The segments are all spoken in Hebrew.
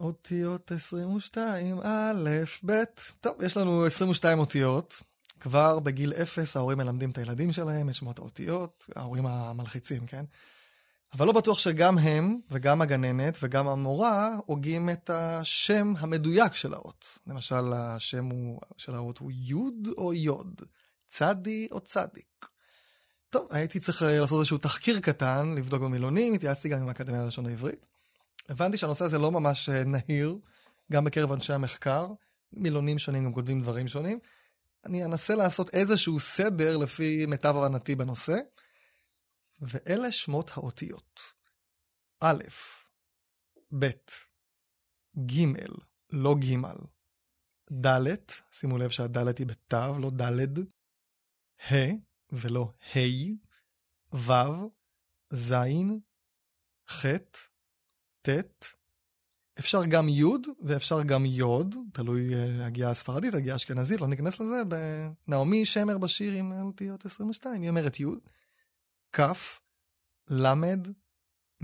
אותיות 22, א', ב'. טוב, יש לנו 22 אותיות. כבר בגיל אפס ההורים מלמדים את הילדים שלהם את שמות האותיות, ההורים המלחיצים, כן? אבל לא בטוח שגם הם, וגם הגננת, וגם המורה, הוגים את השם המדויק של האות. למשל, השם הוא, של האות הוא יוד או יוד, צדי או צדיק. טוב, הייתי צריך לעשות איזשהו תחקיר קטן, לבדוק במילונים, התייעצתי גם עם האקדמיה ללשון העברית. הבנתי שהנושא הזה לא ממש נהיר, גם בקרב אנשי המחקר, מילונים שונים גם כותבים דברים שונים. אני אנסה לעשות איזשהו סדר לפי מיטב הבנתי בנושא. ואלה שמות האותיות. א', ב', ג', לא ג', ד', שימו לב שהד' היא בתו, לא ד', ה' ולא ה', ו', ז', ח', ט', אפשר גם י' ואפשר גם י', תלוי uh, הגיעה הספרדית, הגיעה האשכנזית, לא ניכנס לזה. נעמי שמר בשיר עם אותיות 22, היא אומרת י'. כ', ל',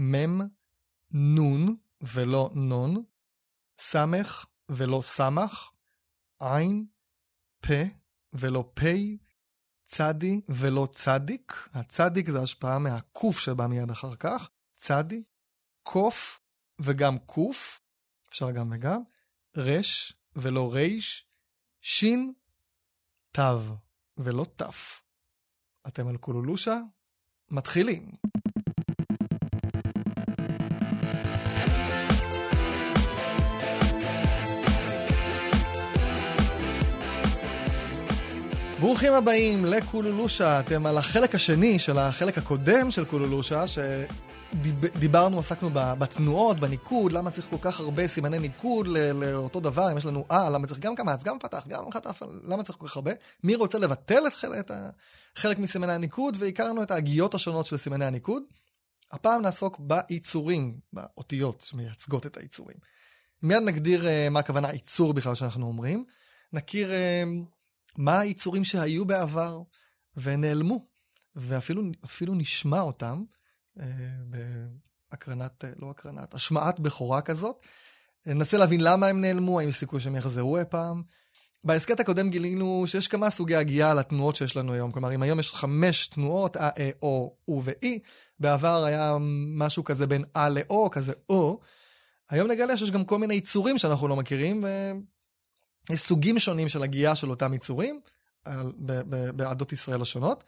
מ', נ' ולא נון, ס' ולא סמך, ע', פ' ולא פ', צדי ולא צדיק, הצדיק זה השפעה מהקוף שבא מיד אחר כך, צדי, קוף וגם קוף, אפשר גם וגם, רש ולא ריש, שין, תו ולא תף. אתם על קולולושה? מתחילים. ברוכים הבאים לקולולושה, אתם על החלק השני של החלק הקודם של קולולושה, שדיברנו, עסקנו בתנועות, בניקוד, למה צריך כל כך הרבה סימני ניקוד לאותו דבר, אם יש לנו אה, למה צריך גם קמץ, גם פתח, גם חטף, למה צריך כל כך הרבה? מי רוצה לבטל את, את חלק מסימני הניקוד, והכרנו את ההגיות השונות של סימני הניקוד. הפעם נעסוק בעיצורים, באותיות שמייצגות את העיצורים. מיד נגדיר uh, מה הכוונה עיצור בכלל שאנחנו אומרים. נכיר uh, מה העיצורים שהיו בעבר ונעלמו, ואפילו נשמע אותם בהקרנת, uh, לא הקרנת, השמעת בכורה כזאת. ננסה להבין למה הם נעלמו, האם יש סיכוי שהם יחזרו אי פעם. בהסכת הקודם גילינו שיש כמה סוגי הגייה לתנועות שיש לנו היום. כלומר, אם היום יש חמש תנועות, א, א, או, ו ואי, בעבר היה משהו כזה בין א לאו, כזה או. היום נגלה שיש גם כל מיני יצורים שאנחנו לא מכירים, ויש סוגים שונים של הגייה של אותם יצורים בעדות ישראל השונות.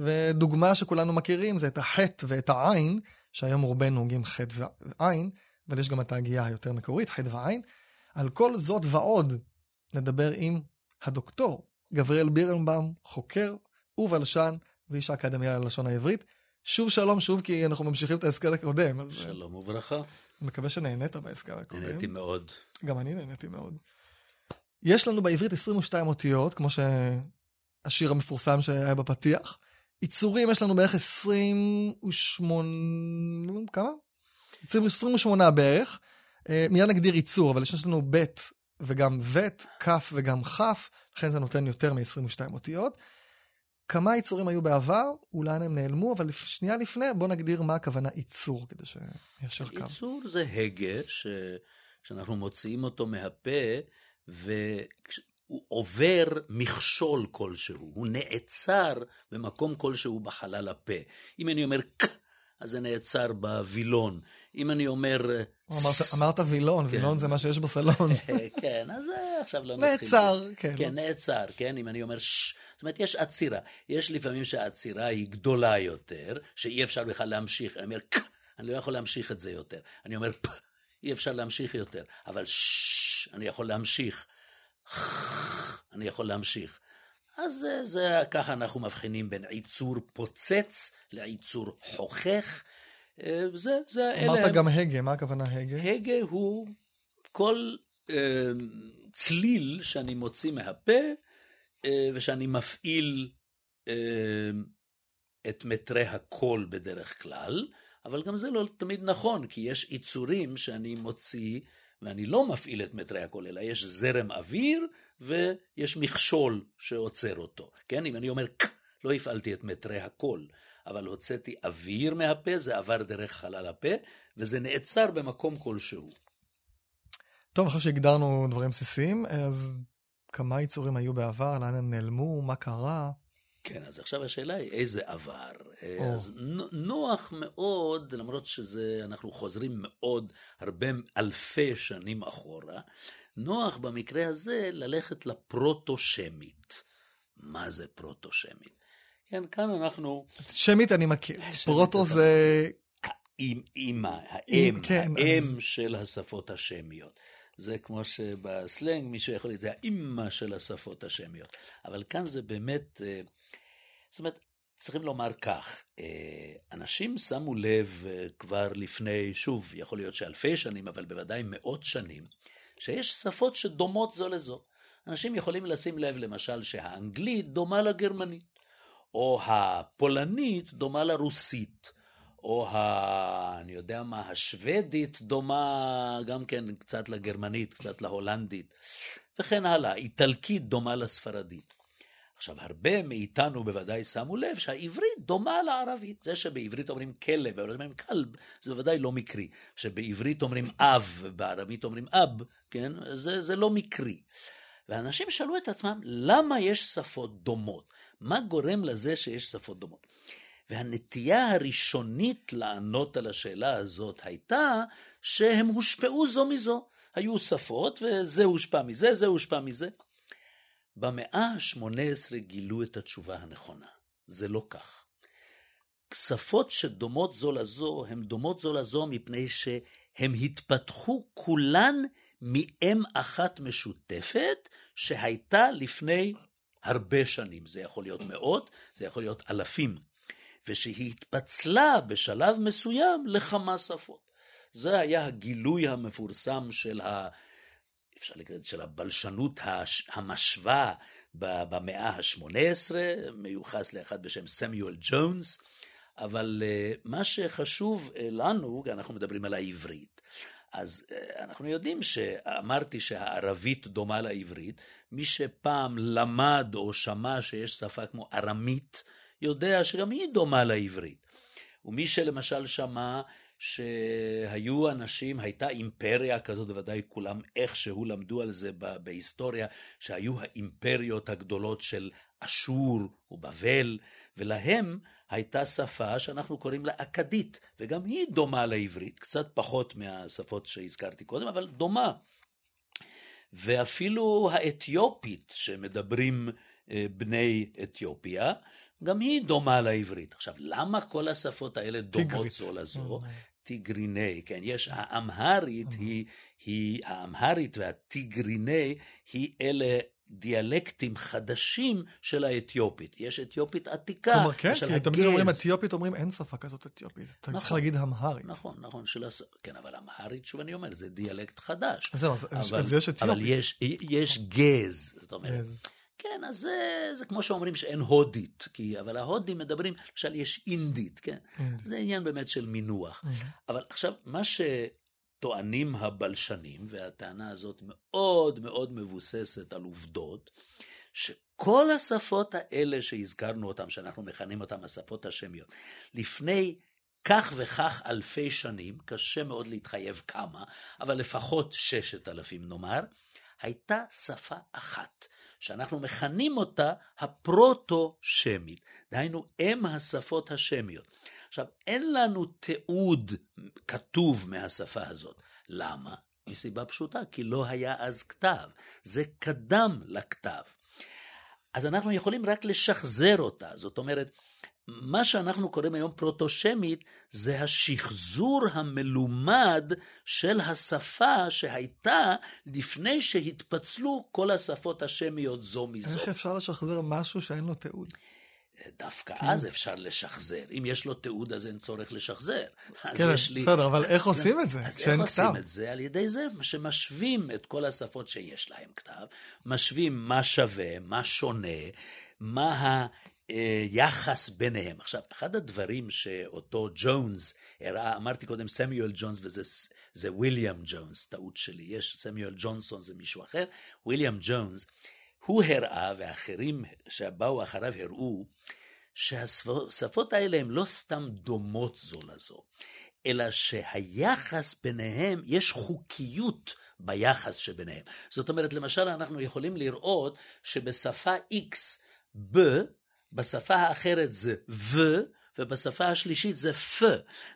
ודוגמה שכולנו מכירים זה את החטא ואת העין, שהיום רובנו הוגים חטא ועין, אבל יש גם את ההגייה היותר מקורית, חטא ועין. על כל זאת ועוד נדבר עם הדוקטור גבריאל בירנבאום, חוקר ובלשן ואיש האקדמיה ללשון העברית. שוב שלום שוב, כי אנחנו ממשיכים את ההסכם הקודם. אז... שלום וברכה. אני מקווה שנהנית בהסכם הקודם. נהניתי מאוד. גם אני נהניתי מאוד. יש לנו בעברית 22 אותיות, כמו שהשיר המפורסם שהיה בפתיח. יצורים יש לנו בערך 28... כמה? 28 בערך. אה, מיד נגדיר ייצור, אבל יש לנו ב' וגם ו', כ' וגם כ', לכן זה נותן יותר מ-22 אותיות. כמה יצורים היו בעבר, אולי הם נעלמו, אבל שנייה לפני, בוא נגדיר מה הכוונה ייצור, כדי שיישר קו. ייצור זה הגה, ש... שאנחנו מוציאים אותו מהפה, והוא עובר מכשול כלשהו, הוא נעצר במקום כלשהו בחלל הפה. אם אני אומר ק, אז זה נעצר בווילון. אם אני אומר... אמרת וילון, כן. וילון זה מה שיש בסלון. כן, אז עכשיו לא נתחיל. נעצר, כן. כן. נעצר, כן, אם אני אומר ש... זאת אומרת, יש עצירה. יש לפעמים שהעצירה היא גדולה יותר, שאי אפשר בכלל להמשיך. אני אומר ק, אני לא יכול להמשיך את זה יותר. אני אומר פ, אי אפשר להמשיך יותר. אבל ש, אני יכול להמשיך. אני יכול להמשיך. אז זה, ככה אנחנו מבחינים בין עיצור פוצץ לעיצור חוכך. אה, זה, זה אלה... אמרת גם הגה, מה הכוונה הגה? הגה הוא כל אה, צליל שאני מוציא מהפה אה, ושאני מפעיל אה, את מטרי הקול בדרך כלל, אבל גם זה לא תמיד נכון, כי יש עיצורים שאני מוציא ואני לא מפעיל את מטרי הקול, אלא יש זרם אוויר ויש מכשול שעוצר אותו. כן, אם אני אומר ק, לא הפעלתי את מטרי הקול. אבל הוצאתי אוויר מהפה, זה עבר דרך חלל הפה, וזה נעצר במקום כלשהו. טוב, אחרי שהגדרנו דברים בסיסיים, אז כמה יצורים היו בעבר, לאן הם נעלמו, מה קרה? כן, אז עכשיו השאלה היא איזה עבר. או. אז נוח מאוד, למרות שזה, אנחנו חוזרים מאוד, הרבה אלפי שנים אחורה, נוח במקרה הזה ללכת לפרוטו-שמית. מה זה פרוטו-שמית? כן, כאן אנחנו... שמית אני מכיר, פרוטו זה... האמא, האם, כן, האם אז... של השפות השמיות. זה כמו שבסלנג מישהו יכול להגיד, זה האימא של השפות השמיות. אבל כאן זה באמת, אה, זאת אומרת, צריכים לומר כך, אה, אנשים שמו לב אה, כבר לפני, שוב, יכול להיות שאלפי שנים, אבל בוודאי מאות שנים, שיש שפות שדומות זו לזו. אנשים יכולים לשים לב למשל שהאנגלית דומה לגרמנית, או הפולנית דומה לרוסית, או ה... אני יודע מה, השוודית דומה גם כן קצת לגרמנית, קצת להולנדית, וכן הלאה. איטלקית דומה לספרדית. עכשיו, הרבה מאיתנו בוודאי שמו לב שהעברית דומה לערבית. זה שבעברית אומרים כלב, ובעברית אומרים כלב, זה בוודאי לא מקרי. שבעברית אומרים אב, ובערבית אומרים אב, כן? זה, זה לא מקרי. ואנשים שאלו את עצמם, למה יש שפות דומות? מה גורם לזה שיש שפות דומות? והנטייה הראשונית לענות על השאלה הזאת הייתה שהם הושפעו זו מזו. היו שפות, וזה הושפע מזה, זה הושפע מזה. במאה ה-18 גילו את התשובה הנכונה. זה לא כך. שפות שדומות זו לזו, הן דומות זו לזו מפני שהן התפתחו כולן מאם אחת משותפת שהייתה לפני הרבה שנים. זה יכול להיות מאות, זה יכול להיות אלפים. ושהיא התפצלה בשלב מסוים לכמה שפות. זה היה הגילוי המפורסם של ה... אפשר לקרוא של הבלשנות המשווה במאה ה-18, מיוחס לאחד בשם סמיואל ג'ונס, אבל אה, מה שחשוב אה, לנו, אנחנו מדברים על העברית, אז אה, אנחנו יודעים שאמרתי שהערבית דומה לעברית, מי שפעם למד או שמע שיש שפה כמו ארמית, יודע שגם היא דומה לעברית. ומי שלמשל שמע שהיו אנשים, הייתה אימפריה כזאת, בוודאי כולם איכשהו למדו על זה בהיסטוריה, שהיו האימפריות הגדולות של אשור ובבל, ולהם הייתה שפה שאנחנו קוראים לה אכדית, וגם היא דומה לעברית, קצת פחות מהשפות שהזכרתי קודם, אבל דומה. ואפילו האתיופית שמדברים אה, בני אתיופיה, גם היא דומה לעברית. עכשיו, למה כל השפות האלה דומות זו לזו? טיגריני, כן, יש, האמהרית היא, היא, האמהרית והטיגריני היא אלה דיאלקטים חדשים של האתיופית. יש אתיופית עתיקה, כלומר, כן, כי הגז. תמיד אומרים אתיופית, אומרים אין שפה כזאת אתיופית. אתה נכון, צריך להגיד אמהרית. נכון, נכון, של הס... כן, אבל אמהרית, שוב אני אומר, זה דיאלקט חדש. זהו, אז, אז יש אתיופית. אבל יש, יש גז, זאת אומרת. גז. כן, אז זה, זה כמו שאומרים שאין הודית, כי, אבל ההודים מדברים, למשל יש אינדית, כן? אינדית. זה עניין באמת של מינוח. Mm-hmm. אבל עכשיו, מה שטוענים הבלשנים, והטענה הזאת מאוד מאוד מבוססת על עובדות, שכל השפות האלה שהזכרנו אותן, שאנחנו מכנים אותן השפות השמיות, לפני כך וכך אלפי שנים, קשה מאוד להתחייב כמה, אבל לפחות ששת אלפים נאמר, הייתה שפה אחת, שאנחנו מכנים אותה הפרוטו-שמית, דהיינו אם השפות השמיות. עכשיו, אין לנו תיעוד כתוב מהשפה הזאת. למה? מסיבה פשוטה, כי לא היה אז כתב. זה קדם לכתב. אז אנחנו יכולים רק לשחזר אותה. זאת אומרת, מה שאנחנו קוראים היום פרוטושמית זה השחזור המלומד של השפה שהייתה לפני שהתפצלו כל השפות השמיות זו מזו. איך אפשר לשחזר משהו שאין לו תיעוד? דווקא כן. אז אפשר לשחזר. אם יש לו תיעוד, אז אין צורך לשחזר. כן, לי... בסדר, אבל איך עושים את זה אז איך עושים את זה? על ידי זה שמשווים את כל השפות שיש להם כתב, משווים מה שווה, מה שונה, מה ה... יחס ביניהם. עכשיו, אחד הדברים שאותו ג'ונס הראה, אמרתי קודם סמיואל ג'ונס וזה וויליאם ג'ונס, טעות שלי, יש סמיואל ג'ונסון זה מישהו אחר, וויליאם ג'ונס, הוא הראה ואחרים שבאו אחריו הראו שהשפות האלה הן לא סתם דומות זו לזו, אלא שהיחס ביניהם, יש חוקיות ביחס שביניהם. זאת אומרת, למשל, אנחנו יכולים לראות שבשפה X, ב, בשפה האחרת זה ו, ובשפה השלישית זה פ.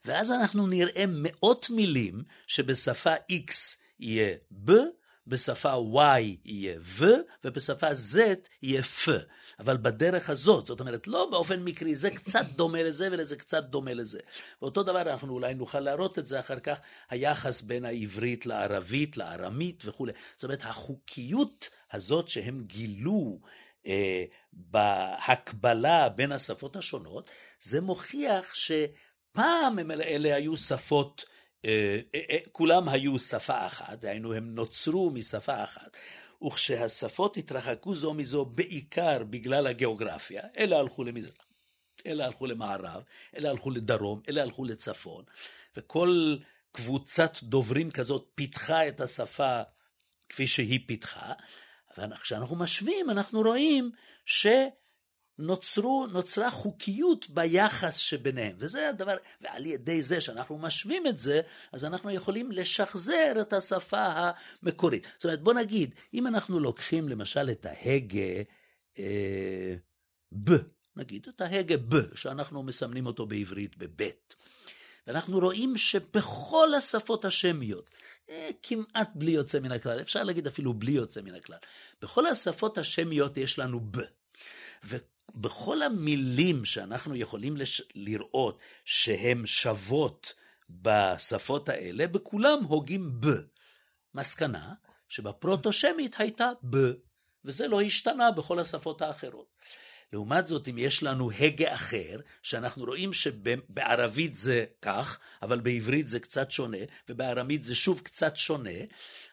ואז אנחנו נראה מאות מילים שבשפה X יהיה ב, בשפה Y יהיה ו, ובשפה Z יהיה פ. אבל בדרך הזאת, זאת אומרת, לא באופן מקרי, זה קצת דומה לזה ולזה קצת דומה לזה. ואותו דבר, אנחנו אולי נוכל להראות את זה אחר כך, היחס בין העברית לערבית, לארמית וכולי. זאת אומרת, החוקיות הזאת שהם גילו, אה, בהקבלה בין השפות השונות, זה מוכיח שפעם אלה היו שפות אה, אה, אה, כולם היו שפה אחת, דהיינו הם נוצרו משפה אחת. וכשהשפות התרחקו זו מזו בעיקר בגלל הגיאוגרפיה, אלה הלכו למזרח, אלה הלכו למערב, אלה הלכו לדרום, אלה הלכו לצפון, וכל קבוצת דוברים כזאת פיתחה את השפה כפי שהיא פיתחה, וכשאנחנו משווים אנחנו רואים ש... נוצרו, נוצרה חוקיות ביחס שביניהם, וזה הדבר, ועל ידי זה שאנחנו משווים את זה, אז אנחנו יכולים לשחזר את השפה המקורית. זאת אומרת, בוא נגיד, אם אנחנו לוקחים למשל את ההגה אה, ב, נגיד את ההגה ב, שאנחנו מסמנים אותו בעברית בבית, ואנחנו רואים שבכל השפות השמיות, אה, כמעט בלי יוצא מן הכלל, אפשר להגיד אפילו בלי יוצא מן הכלל, בכל השפות השמיות יש לנו ב. בכל המילים שאנחנו יכולים לש... לראות שהן שוות בשפות האלה, בכולם הוגים ב. מסקנה שבפרוטושמית הייתה ב, וזה לא השתנה בכל השפות האחרות. לעומת זאת, אם יש לנו הגה אחר, שאנחנו רואים שבערבית זה כך, אבל בעברית זה קצת שונה, ובארמית זה שוב קצת שונה,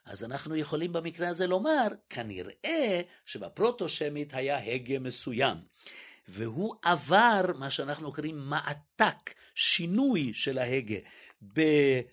אז אנחנו יכולים במקרה הזה לומר, כנראה שבפרוטו-שמית היה הגה מסוים. והוא עבר מה שאנחנו קוראים מעתק, שינוי של ההגה.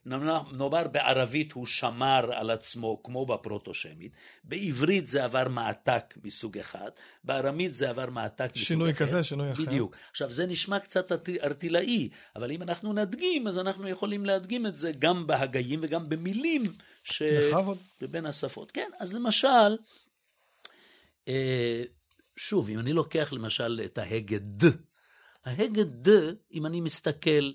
נאמר בערבית הוא שמר על עצמו כמו בפרוטו-שמית, בעברית זה עבר מעתק מסוג אחד, בארמית זה עבר מעתק מסוג אחר. שינוי כזה, שינוי אחר. בדיוק. עכשיו זה נשמע קצת ארטילאי, אבל אם אנחנו נדגים, אז אנחנו יכולים להדגים את זה גם בהגאים וגם במילים ש... בכבוד. בבין השפות. כן, אז למשל, אה, שוב, אם אני לוקח למשל את ההגה ד, ההגה ד, אם אני מסתכל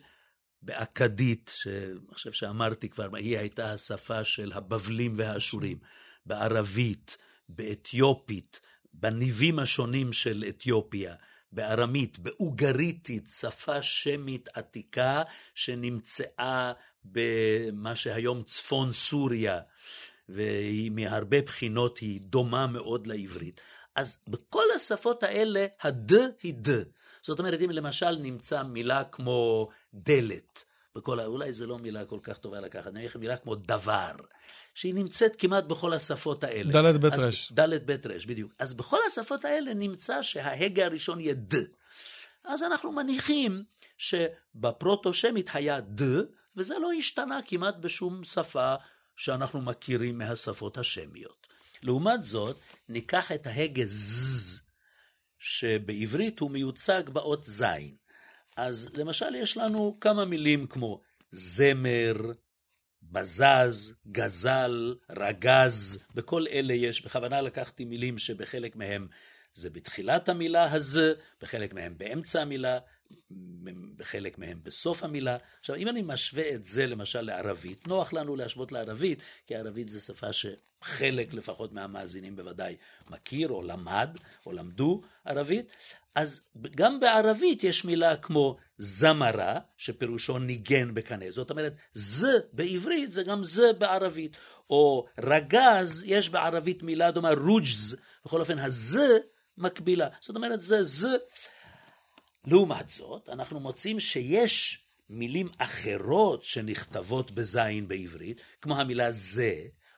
באכדית, שאני חושב שאמרתי כבר, היא הייתה השפה של הבבלים והאשורים, בערבית, באתיופית, בניבים השונים של אתיופיה, בארמית, באוגריתית, שפה שמית עתיקה שנמצאה במה שהיום צפון סוריה, והיא מהרבה בחינות היא דומה מאוד לעברית. אז בכל השפות האלה, הד היא ד. זאת אומרת, אם למשל נמצא מילה כמו דלת, בכל, אולי זו לא מילה כל כך טובה לקחת, אני אגיד מילה כמו דבר, שהיא נמצאת כמעט בכל השפות האלה. דלת בית רש. דלת בית רש, בדיוק. אז בכל השפות האלה נמצא שההגה הראשון יהיה ד. אז אנחנו מניחים שבפרוטו-שמית היה ד, וזה לא השתנה כמעט בשום שפה שאנחנו מכירים מהשפות השמיות. לעומת זאת, ניקח את ההגה ז, שבעברית הוא מיוצג באות זין. אז למשל יש לנו כמה מילים כמו זמר, בזז, גזל, רגז, בכל אלה יש, בכוונה לקחתי מילים שבחלק מהם זה בתחילת המילה הז, בחלק מהם באמצע המילה, בחלק מהם בסוף המילה. עכשיו, אם אני משווה את זה למשל לערבית, נוח לנו להשוות לערבית, כי ערבית זו שפה שחלק לפחות מהמאזינים בוודאי מכיר או למד או למדו ערבית, אז גם בערבית יש מילה כמו זמרה, שפירושו ניגן בקנה. זאת אומרת, ז בעברית זה גם ז בערבית. או רגז, יש בערבית מילה דומה רוג'ז, בכל אופן הז מקבילה. זאת אומרת, זה ז. לעומת זאת, אנחנו מוצאים שיש מילים אחרות שנכתבות בזין בעברית, כמו המילה זה,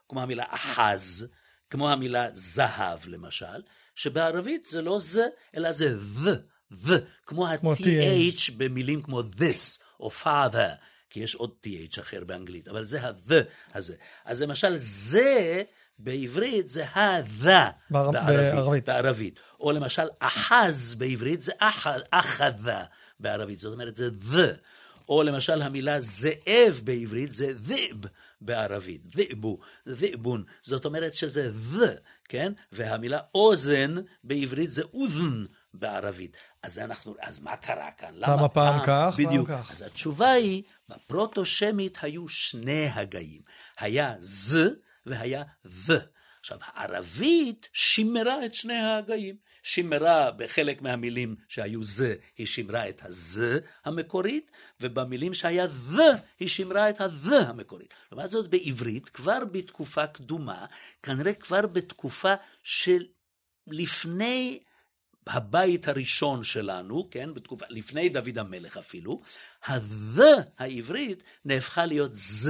כמו המילה אחז, כמו המילה זהב למשל, שבערבית זה לא זה, אלא זה ו, ו, כמו ה-th במילים כמו this או father, כי יש עוד th אחר באנגלית, אבל זה ה-the הזה. אז למשל זה בעברית זה ה-the בערבית, בערבית. או למשל אחז בעברית זה אחזה בערבית, זאת אומרת זה the. או למשל המילה זאב בעברית זה זיב בערבית, זיבו, זיבון, זאת אומרת שזה ו, כן? והמילה אוזן בעברית זה אוזן בערבית. אז אנחנו, אז מה קרה כאן? למה פעם כך, בדיוק. פעם כך. אז התשובה היא, בפרוטו-שמית היו שני הגאים. היה ז והיה ו. עכשיו, הערבית שימרה את שני ההגאים. שימרה בחלק מהמילים שהיו זה, היא שימרה את הז המקורית, ובמילים שהיה ו, היא שימרה את הז המקורית. לעומת זאת, בעברית, כבר בתקופה קדומה, כנראה כבר בתקופה של לפני הבית הראשון שלנו, כן, בתקופה, לפני דוד המלך אפילו, ה"ו" העברית נהפכה להיות ז.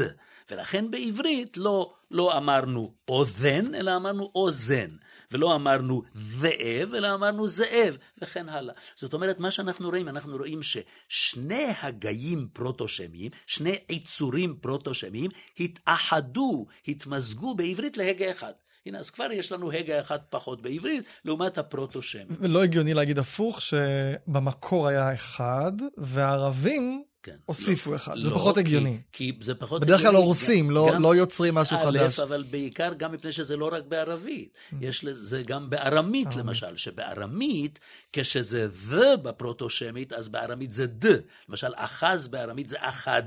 ולכן בעברית לא, לא אמרנו אוזן, אלא אמרנו אוזן. ולא אמרנו זאב, אלא אמרנו זאב, וכן הלאה. זאת אומרת, מה שאנחנו רואים, אנחנו רואים ששני הגאים פרוטו-שמיים, שני עיצורים פרוטו-שמיים, התאחדו, התמזגו בעברית להגה אחד. הנה, אז כבר יש לנו הגה אחד פחות בעברית, לעומת הפרוטו-שם. ולא הגיוני להגיד הפוך, שבמקור היה אחד, והערבים כן. הוסיפו לא, אחד, לא, זה פחות הגיוני. כי, כי זה פחות בדרך כלל הורסים, לא, גם, לא יוצרים משהו א', חדש. אבל בעיקר גם מפני שזה לא רק בערבית, mm. יש לזה גם בארמית ארמית. למשל, שבארמית, כשזה ו בפרוטו-שמית, אז בארמית זה ד. למשל, אחז בארמית זה אחד,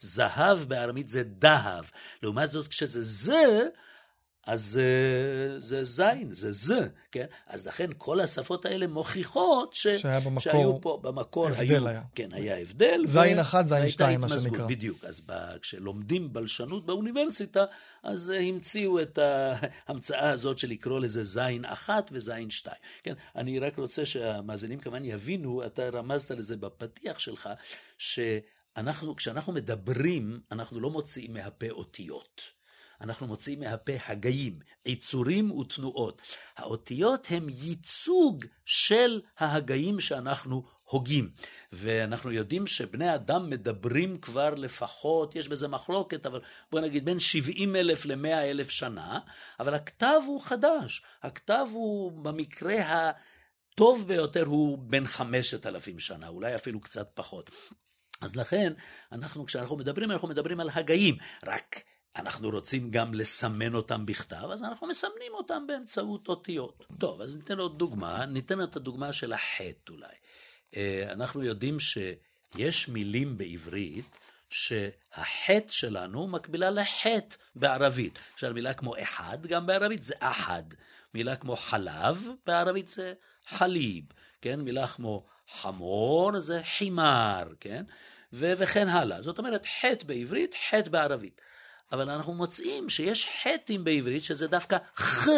זהב בארמית זה דהב. לעומת זאת, כשזה זה, אז uh, זה זין, זה ז, כן? אז לכן כל השפות האלה מוכיחות ש... שהיה במקור, שהיו פה, במקור הבדל היו, היה. כן, היה הבדל. זין ו... אחד, זין שתיים, מה שנקרא. בדיוק, אז ב... כשלומדים בלשנות באוניברסיטה, אז uh, המציאו את ההמצאה הזאת של לקרוא לזה זין אחת וזין שתיים. כן, אני רק רוצה שהמאזינים כמובן יבינו, אתה רמזת לזה בפתיח שלך, שאנחנו, כשאנחנו מדברים, אנחנו לא מוציאים מהפה אותיות. אנחנו מוצאים מהפה הגאים, עיצורים ותנועות. האותיות הם ייצוג של ההגאים שאנחנו הוגים. ואנחנו יודעים שבני אדם מדברים כבר לפחות, יש בזה מחלוקת, אבל בוא נגיד בין 70 אלף ל-100 אלף שנה, אבל הכתב הוא חדש. הכתב הוא במקרה הטוב ביותר הוא בין 5,000 שנה, אולי אפילו קצת פחות. אז לכן, אנחנו, כשאנחנו מדברים, אנחנו מדברים על הגאים. רק אנחנו רוצים גם לסמן אותם בכתב, אז אנחנו מסמנים אותם באמצעות אותיות. טוב, אז ניתן עוד דוגמה, ניתן את הדוגמה של החטא אולי. אה, אנחנו יודעים שיש מילים בעברית שהחטא שלנו מקבילה לחטא בערבית. למשל מילה כמו אחד, גם בערבית זה אחד. מילה כמו חלב, בערבית זה חליב, כן? מילה כמו חמור זה חימר, כן? ו- וכן הלאה. זאת אומרת, חטא בעברית, חטא בערבית. אבל אנחנו מוצאים שיש חטאים בעברית שזה דווקא ח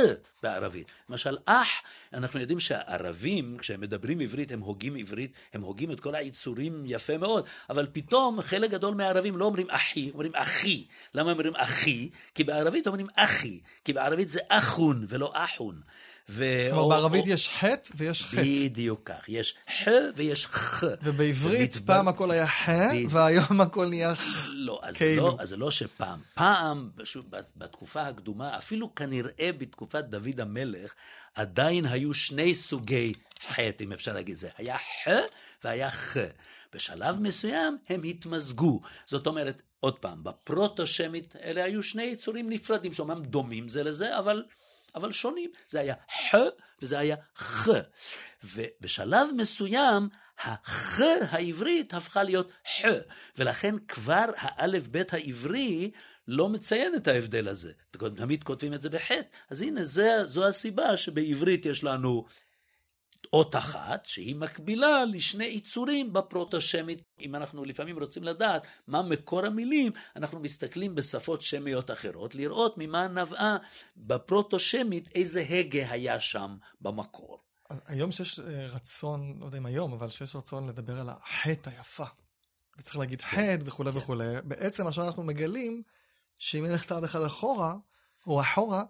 בערבית. למשל, אח, אנחנו יודעים שהערבים, כשהם מדברים עברית, הם הוגים עברית, הם הוגים את כל היצורים יפה מאוד, אבל פתאום חלק גדול מהערבים לא אומרים אחי, אומרים אחי. למה אומרים אחי? כי בערבית אומרים אחי, כי בערבית זה אחון ולא אחון. ו... כלומר, בערבית או... יש חטא ויש חטא. בדיוק כך, יש ח ויש ח. ובעברית ומתבר... פעם הכל היה ח, בדיוק. והיום הכל נהיה ח. לא, אז כאילו. לא, אז לא שפעם. פעם, שוב, בתקופה הקדומה, אפילו כנראה בתקופת דוד המלך, עדיין היו שני סוגי חטא, אם אפשר להגיד זה. היה ח והיה ח. בשלב מסוים הם התמזגו. זאת אומרת, עוד פעם, בפרוטו-שמית אלה היו שני יצורים נפרדים, שאומנם דומים זה לזה, אבל... אבל שונים. זה היה ח וזה היה ח. ובשלב מסוים, הח העברית הפכה להיות ח, ולכן כבר האלף בית העברי לא מציין את ההבדל הזה. תמיד כותבים את זה בחטא. אז הנה, זה, זו הסיבה שבעברית יש לנו אות אחת שהיא מקבילה לשני יצורים בפרוטו-שמית. אם אנחנו לפעמים רוצים לדעת מה מקור המילים, אנחנו מסתכלים בשפות שמיות אחרות, לראות ממה נבעה בפרוטו-שמית איזה הגה היה שם במקור. היום שיש אה, רצון, לא יודע אם היום, אבל שיש רצון לדבר על החטא היפה. וצריך להגיד כן. חטא וכולי כן. וכולי. בעצם מה שאנחנו מגלים, שאם נלך צעד אחד אחורה, או אחורה,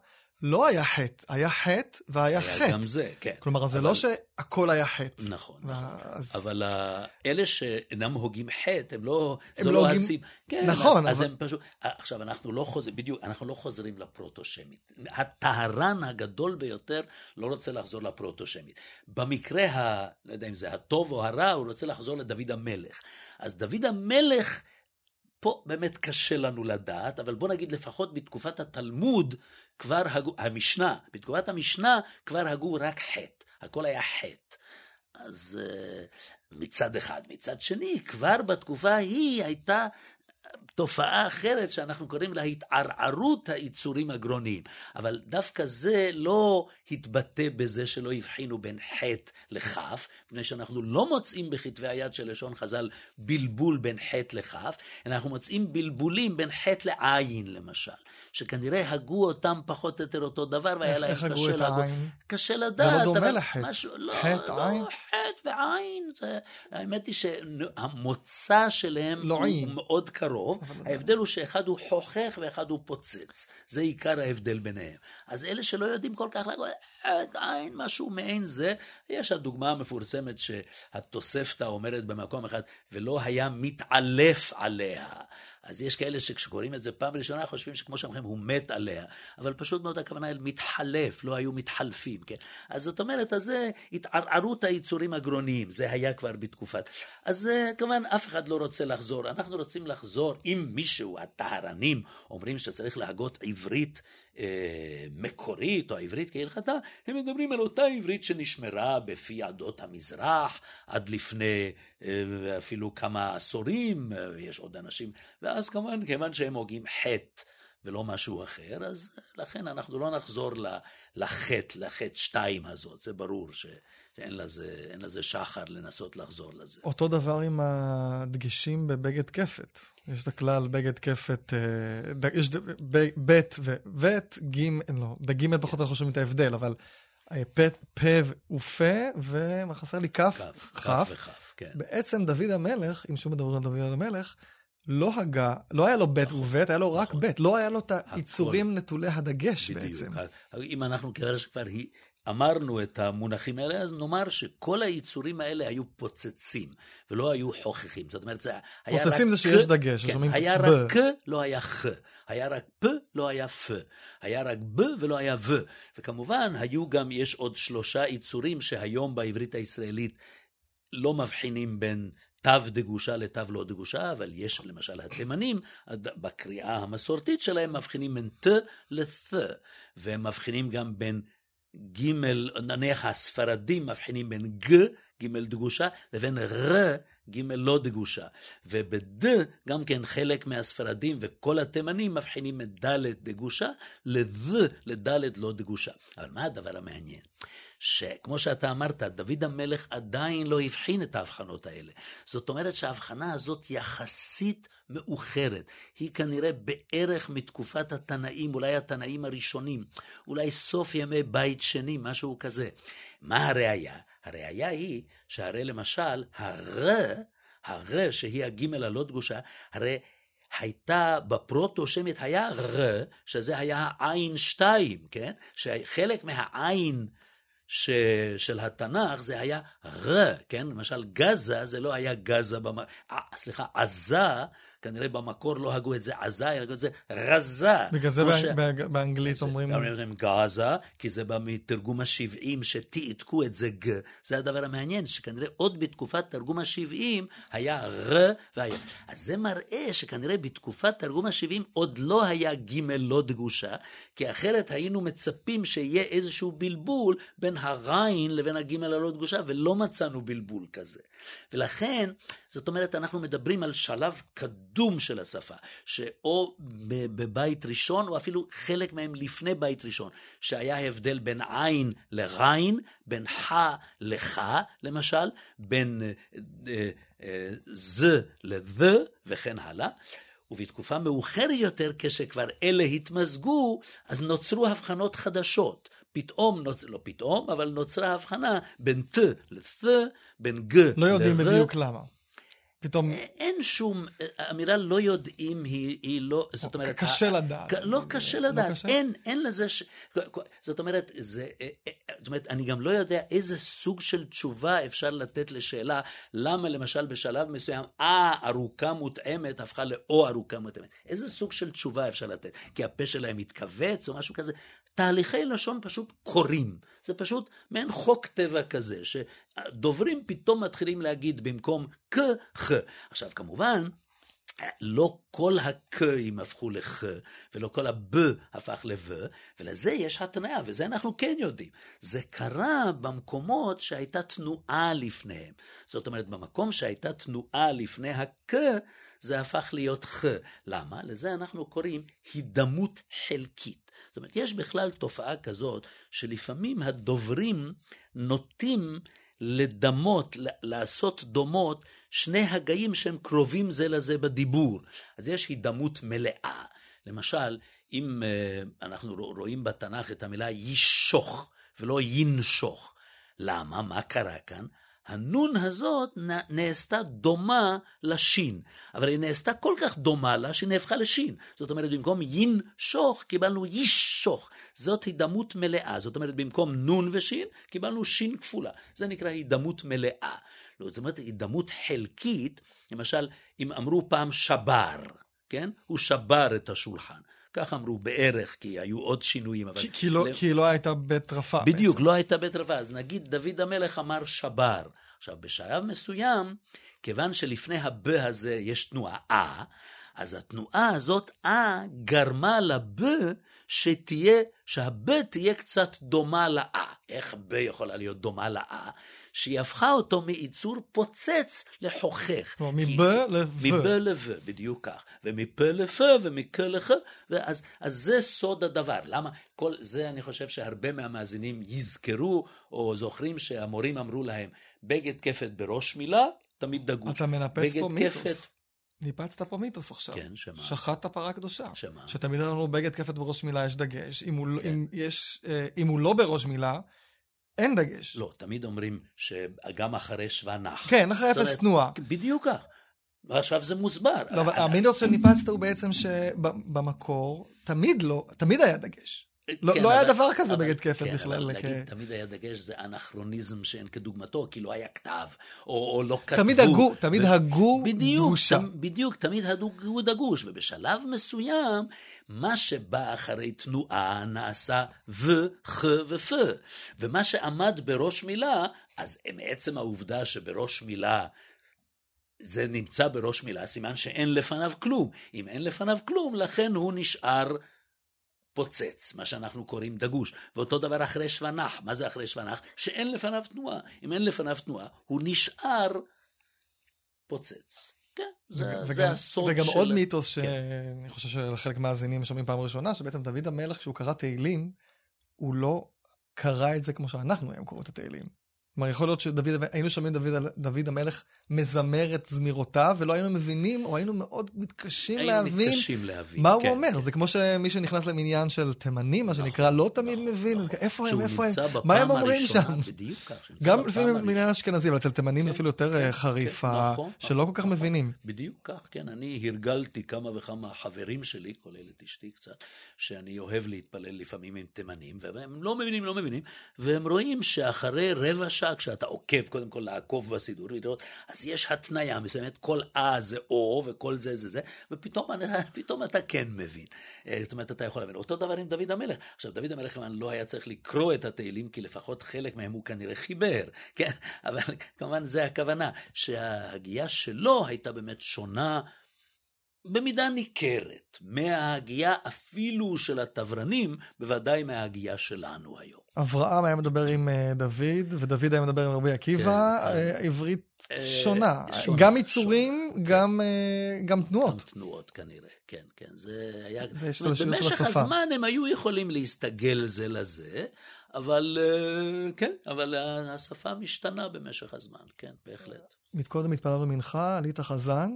לא היה חטא, היה חטא והיה היה חטא. גם זה, כן. כלומר, זה אבל- לא שהכל היה חטא. נכון, נכון. וה- אז- אבל ה- אלה שאינם הוגים חטא, הם לא, הם לא לא הוגים- הסיב. כן, נכון, אז, אז אבל- הם פשוט, אה, עכשיו אנחנו לא חוזרים, בדיוק, אנחנו לא חוזרים לפרוטו-שמית. הטהרן הגדול ביותר לא רוצה לחזור לפרוטו-שמית. במקרה, ה, לא יודע אם זה הטוב או הרע, הוא רוצה לחזור לדוד המלך. אז דוד המלך, פה באמת קשה לנו לדעת, אבל בוא נגיד לפחות בתקופת התלמוד, כבר הגו, המשנה, בתקופת המשנה כבר הגו רק חטא, הכל היה חטא. אז אה, מצד אחד. מצד שני, כבר בתקופה ההיא הייתה תופעה אחרת שאנחנו קוראים לה התערערות היצורים הגרוניים. אבל דווקא זה לא התבטא בזה שלא הבחינו בין חטא לכף, מפני שאנחנו לא מוצאים בכתבי היד של לשון חז"ל בלבול בין חטא לכף, אנחנו מוצאים בלבולים בין חטא לעין למשל, שכנראה הגו אותם פחות או יותר אותו דבר והיה להם איך הגו קשה את. העין? קשה לדעת. זה לא דומה לחטא. משהו, לא, חטא, לא, עין? חטא ועין, זה, האמת היא שהמוצא שלהם לא הוא עין. מאוד קרוב, עדיין. ההבדל הוא שאחד הוא חוכך ואחד הוא פוצץ, זה עיקר ההבדל ביניהם. אז אלה שלא יודעים כל כך עין, משהו מעין זה, יש הדוגמה המפורסמת שהתוספתא אומרת במקום אחד, ולא היה מתעלף עליה. אז יש כאלה שכשקוראים את זה פעם ראשונה חושבים שכמו שאומרים הוא מת עליה, אבל פשוט מאוד הכוונה היא מתחלף, לא היו מתחלפים, כן? אז זאת אומרת, אז זה התערערות היצורים הגרוניים, זה היה כבר בתקופת. אז אה, כמובן אף אחד לא רוצה לחזור, אנחנו רוצים לחזור, אם מישהו, הטהרנים, אומרים שצריך להגות עברית אה, מקורית או עברית כהלכתה, הם מדברים על אותה עברית שנשמרה בפי עדות המזרח עד לפני אה, אפילו כמה עשורים, אה, ויש עוד אנשים, ואז כמובן, כיוון שהם הוגים חטא ולא משהו אחר, אז לכן אנחנו לא נחזור לחטא, לחטא שתיים הזאת, זה ברור ש, שאין לזה, לזה שחר לנסות לחזור לזה. אותו דבר עם הדגשים בבגד כפת. יש את הכלל בגד כפת, אה, יש ד- ב- ב' וו', ג', לא, בג' פחות אנחנו חושבים את ההבדל, אבל אה, פ' פ' ופה, ומה חסר לי? כף, כ'. כף וכף, כן. בעצם דוד המלך, אם שוב מדברים על דוד המלך, לא הגה, לא היה לו ב' נכון, וב', היה לו רק נכון. ב', לא היה לו את היצורים נטולי הדגש בדיוק. בעצם. אם אנחנו כיוון שכבר אמרנו את המונחים האלה, אז נאמר שכל היצורים האלה היו פוצצים, ולא היו חוככים. זאת אומרת, זה היה רק... פוצצים זה שיש דגש, כן, היה ב. רק כ, לא היה ח. היה רק פ, לא היה פ. היה רק ב ולא היה ו. וכמובן, היו גם, יש עוד שלושה יצורים שהיום בעברית הישראלית לא מבחינים בין תו דגושה לתו לא דגושה, אבל יש למשל התימנים, בקריאה המסורתית שלהם מבחינים בין ת לת', והם מבחינים גם בין ג', נניח הספרדים מבחינים בין ג', ג' דגושה, לבין ר, ג' לא דגושה. ובד, גם כן חלק מהספרדים וכל התימנים מבחינים בין ד' דגושה, לד' לא דגושה. אבל מה הדבר המעניין? שכמו שאתה אמרת, דוד המלך עדיין לא הבחין את ההבחנות האלה. זאת אומרת שההבחנה הזאת יחסית מאוחרת. היא כנראה בערך מתקופת התנאים, אולי התנאים הראשונים, אולי סוף ימי בית שני, משהו כזה. מה הראייה? הראייה היא שהרי למשל, הר, הר שהיא הגימל הלא דגושה, הרי הייתה בפרוטו-שמית היה ר, שזה היה העין שתיים, כן? שחלק מהעין ש... של התנ"ך זה היה ר, כן? למשל גזה זה לא היה גזה, במ... 아, סליחה, עזה, כנראה במקור לא הגו את זה עזה, אלא הגו את זה רזה. בגלל זה באנג- ש- באנג- באנגלית אומרים... אומרים גזה, כי זה בא מתרגום ה-70 שתעתקו את זה ג. זה הדבר המעניין, שכנראה עוד בתקופת תרגום ה-70 היה ר והיה. אז זה מראה שכנראה בתקופת תרגום ה-70 עוד לא היה ג' לא דגושה, כי אחרת היינו מצפים שיהיה איזשהו בלבול בין הריין לבין הג' הלא דגושה, ולא מצאנו בלבול כזה. ולכן, זאת אומרת, אנחנו מדברים על שלב קדום של השפה, שאו בבית ראשון, או אפילו חלק מהם לפני בית ראשון, שהיה הבדל בין עין לריין, בין ח לח, למשל, בין אה, אה, ז לז, וכן הלאה. ובתקופה מאוחרת יותר, כשכבר אלה התמזגו, אז נוצרו הבחנות חדשות. פתאום, נוצ... לא פתאום, אבל נוצרה הבחנה בין ת לת', בין ג לא יודעים לר. בדיוק למה. פתאום... אין שום, האמירה לא יודעים היא, היא לא, זאת אומרת... קשה לדעת. לא קשה לא לדעת, קשה? אין, אין לזה ש... זאת אומרת, זה, אה, זאת אומרת, אני גם לא יודע איזה סוג של תשובה אפשר לתת לשאלה, למה למשל בשלב מסוים, אה, ארוכה מותאמת הפכה לאו ארוכה מותאמת. איזה סוג של תשובה אפשר לתת? כי הפה שלהם מתכווץ או משהו כזה? תהליכי לשון פשוט קורים. זה פשוט מעין חוק טבע כזה, שדוברים פתאום מתחילים להגיד במקום כ, ח. עכשיו, כמובן, לא כל הכ'ים הפכו לכ', ולא כל הב הפך לב, ולזה יש התניה, וזה אנחנו כן יודעים. זה קרה במקומות שהייתה תנועה לפניהם. זאת אומרת, במקום שהייתה תנועה לפני הכ', זה הפך להיות כ'. למה? לזה אנחנו קוראים הידמות חלקית. זאת אומרת, יש בכלל תופעה כזאת, שלפעמים הדוברים נוטים לדמות, לעשות דומות, שני הגאים שהם קרובים זה לזה בדיבור. אז יש הידמות מלאה. למשל, אם uh, אנחנו רואים בתנ"ך את המילה ישוך ולא ינשוך, למה? מה קרה כאן? הנון הזאת נעשתה דומה לשין, אבל היא נעשתה כל כך דומה לה שהיא נהפכה לשין. זאת אומרת, במקום ינשוך קיבלנו ישוך. זאת הידמות מלאה. זאת אומרת, במקום נון ושין קיבלנו שין כפולה. זה נקרא הידמות מלאה. לא, זאת אומרת, הידמות חלקית, למשל, אם אמרו פעם שבר, כן? הוא שבר את השולחן. כך אמרו בערך, כי היו עוד שינויים. אבל... כי, כי, לא, כי היא לא הייתה בית רפה. בדיוק, בעצם. לא הייתה בית רפה. אז נגיד דוד המלך אמר שבר. עכשיו, בשלב מסוים, כיוון שלפני הב הזה יש תנועה אה, אז התנועה הזאת אה גרמה לב שתהיה, שהב תהיה קצת דומה לאה. איך ב יכולה להיות דומה לאה? שהיא הפכה אותו מיצור פוצץ לחוכך. כלומר, מב לב. מב לב, בדיוק כך. ומפה לפה ומכה לך, ואז אז זה סוד הדבר. למה? כל זה אני חושב שהרבה מהמאזינים יזכרו, או זוכרים שהמורים אמרו להם, בגד כפת בראש מילה, תמיד דגוש. אתה מנפץ פה מיתוס. ניפצת פה מיתוס עכשיו. כן, שמה? שחטת פרה קדושה. שמה? שתמיד לנו בגד כפת בראש מילה יש דגש. אם הוא, כן. אם יש, אה, אם הוא לא בראש מילה, אין דגש. לא, תמיד אומרים שגם אחרי שווה נח. כן, אחרי אפס תנועה. בדיוק כך. ועכשיו זה מוסבר. לא, אבל המיתוס שניפצת הוא בעצם שבמקור תמיד לא, תמיד היה דגש. לא, כן, לא היה דבר כזה אבל, בגד כפת כן, בכלל. אבל כ... להגיד תמיד היה דגש זה אנכרוניזם שאין כדוגמתו, כי לא היה כתב, או, או לא כתבו. תמיד הגו, תמיד ו... הגו בדיוק, דגושה. ת, בדיוק, תמיד הגו דגוש, ובשלב מסוים, מה שבא אחרי תנועה נעשה ו, ח ופ. ומה שעמד בראש מילה, אז מעצם העובדה שבראש מילה זה נמצא בראש מילה, סימן שאין לפניו כלום. אם אין לפניו כלום, לכן הוא נשאר פוצץ, מה שאנחנו קוראים דגוש. ואותו דבר אחרי שוונח. מה זה אחרי שוונח? שאין לפניו תנועה. אם אין לפניו תנועה, הוא נשאר פוצץ. כן, זה, וגם, זה הסוד וגם של... עוד מיתוס כן. שאני חושב שלחלק מהמאזינים שומעים פעם ראשונה, שבעצם דוד המלך, כשהוא קרא תהילים, הוא לא קרא את זה כמו שאנחנו היום קוראים את התהילים. כלומר, יכול להיות שהיינו שומעים דוד, דוד המלך מזמר את זמירותיו, ולא היינו מבינים, או היינו מאוד מתקשים היינו להבין, מתקשים להבין מה כן, הוא אומר. כן. זה כמו שמי שנכנס למניין של תימנים, מה נכון, שנקרא, לא תמיד נכון, מבין, נכון. איפה הם, איפה הם, מה הם אומרים שם. בדיוק כך. גם לפעמים. בעניין אשכנזי, אבל אצל תימנים זה כן, אפילו יותר כן, אה, חריף, כן, ה- נכון, שלא נכון, כל כך נכון. מבינים. בדיוק כך, כן. אני הרגלתי כמה וכמה חברים שלי, כולל את אשתי קצת, שאני אוהב להתפלל לפעמים עם תימנים, והם לא מבינים, לא מבינים, והם רואים שאחרי רבע שעה, כשאתה עוקב, קודם כל לעקוב בסידור, לראות, אז יש התניה מסוימת, כל אה זה או, וכל זה זה זה, ופתאום פתאום אתה כן מבין. אה, זאת אומרת, אתה יכול להבין. אותו דבר עם דוד המלך. עכשיו, דוד המלך כמובן לא היה צריך לקרוא את התהילים, כי לפחות חלק מהם הוא כנראה חיבר, כן? אבל כמובן זה הכוונה, שההגייה שלו הייתה באמת שונה במידה ניכרת מההגייה אפילו של התברנים, בוודאי מההגייה שלנו היום. אברהם היה מדבר עם אה, דוד, ודוד היה מדבר עם רבי עקיבא, כן, אה, עברית אה, שונה. שונה, גם יצורים, שונה, גם, אה, גם גם תנועות. תנועות כנראה, כן, כן. זה היה... זה שילוב של במשך השפה. הזמן הם היו יכולים להסתגל זה לזה, אבל אה, כן, אבל השפה משתנה במשך הזמן, כן, בהחלט. מקודם התפללנו מנחה, עלית חזן,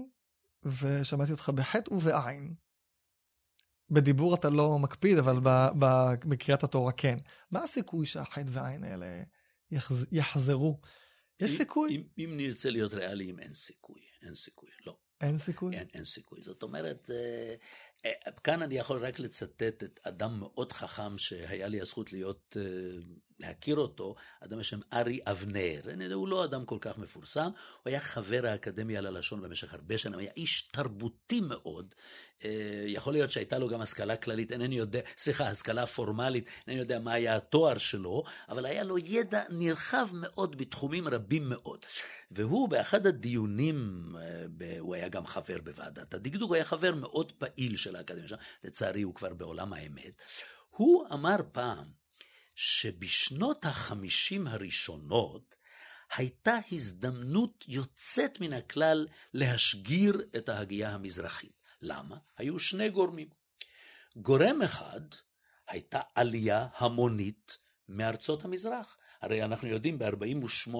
ושמעתי אותך בחטא ובעין. בדיבור אתה לא מקפיד, אבל בקריאת התורה כן. מה הסיכוי שהחטא והעין האלה יחז... יחזרו? יש אם- סיכוי? אם, אם נרצה להיות ריאליים, אין סיכוי. אין סיכוי, לא. אין סיכוי? אין, אין סיכוי. זאת אומרת, אה, כאן אני יכול רק לצטט את אדם מאוד חכם שהיה לי הזכות להיות, אה, להכיר אותו, אדם בשם ארי אבנר. הוא לא אדם כל כך מפורסם, הוא היה חבר האקדמיה ללשון במשך הרבה שנים, הוא היה איש תרבותי מאוד. אה, יכול להיות שהייתה לו גם השכלה כללית, אינני יודע, סליחה, השכלה פורמלית, אינני יודע מה היה התואר שלו, אבל היה לו ידע נרחב מאוד בתחומים רבים מאוד. והוא באחד הדיונים, הוא היה גם חבר בוועדת הדקדוק, הוא היה חבר מאוד פעיל של האקדמיה שלנו, לצערי הוא כבר בעולם האמת. הוא אמר פעם שבשנות החמישים הראשונות הייתה הזדמנות יוצאת מן הכלל להשגיר את ההגייה המזרחית. למה? היו שני גורמים. גורם אחד הייתה עלייה המונית מארצות המזרח. הרי אנחנו יודעים, ב-48'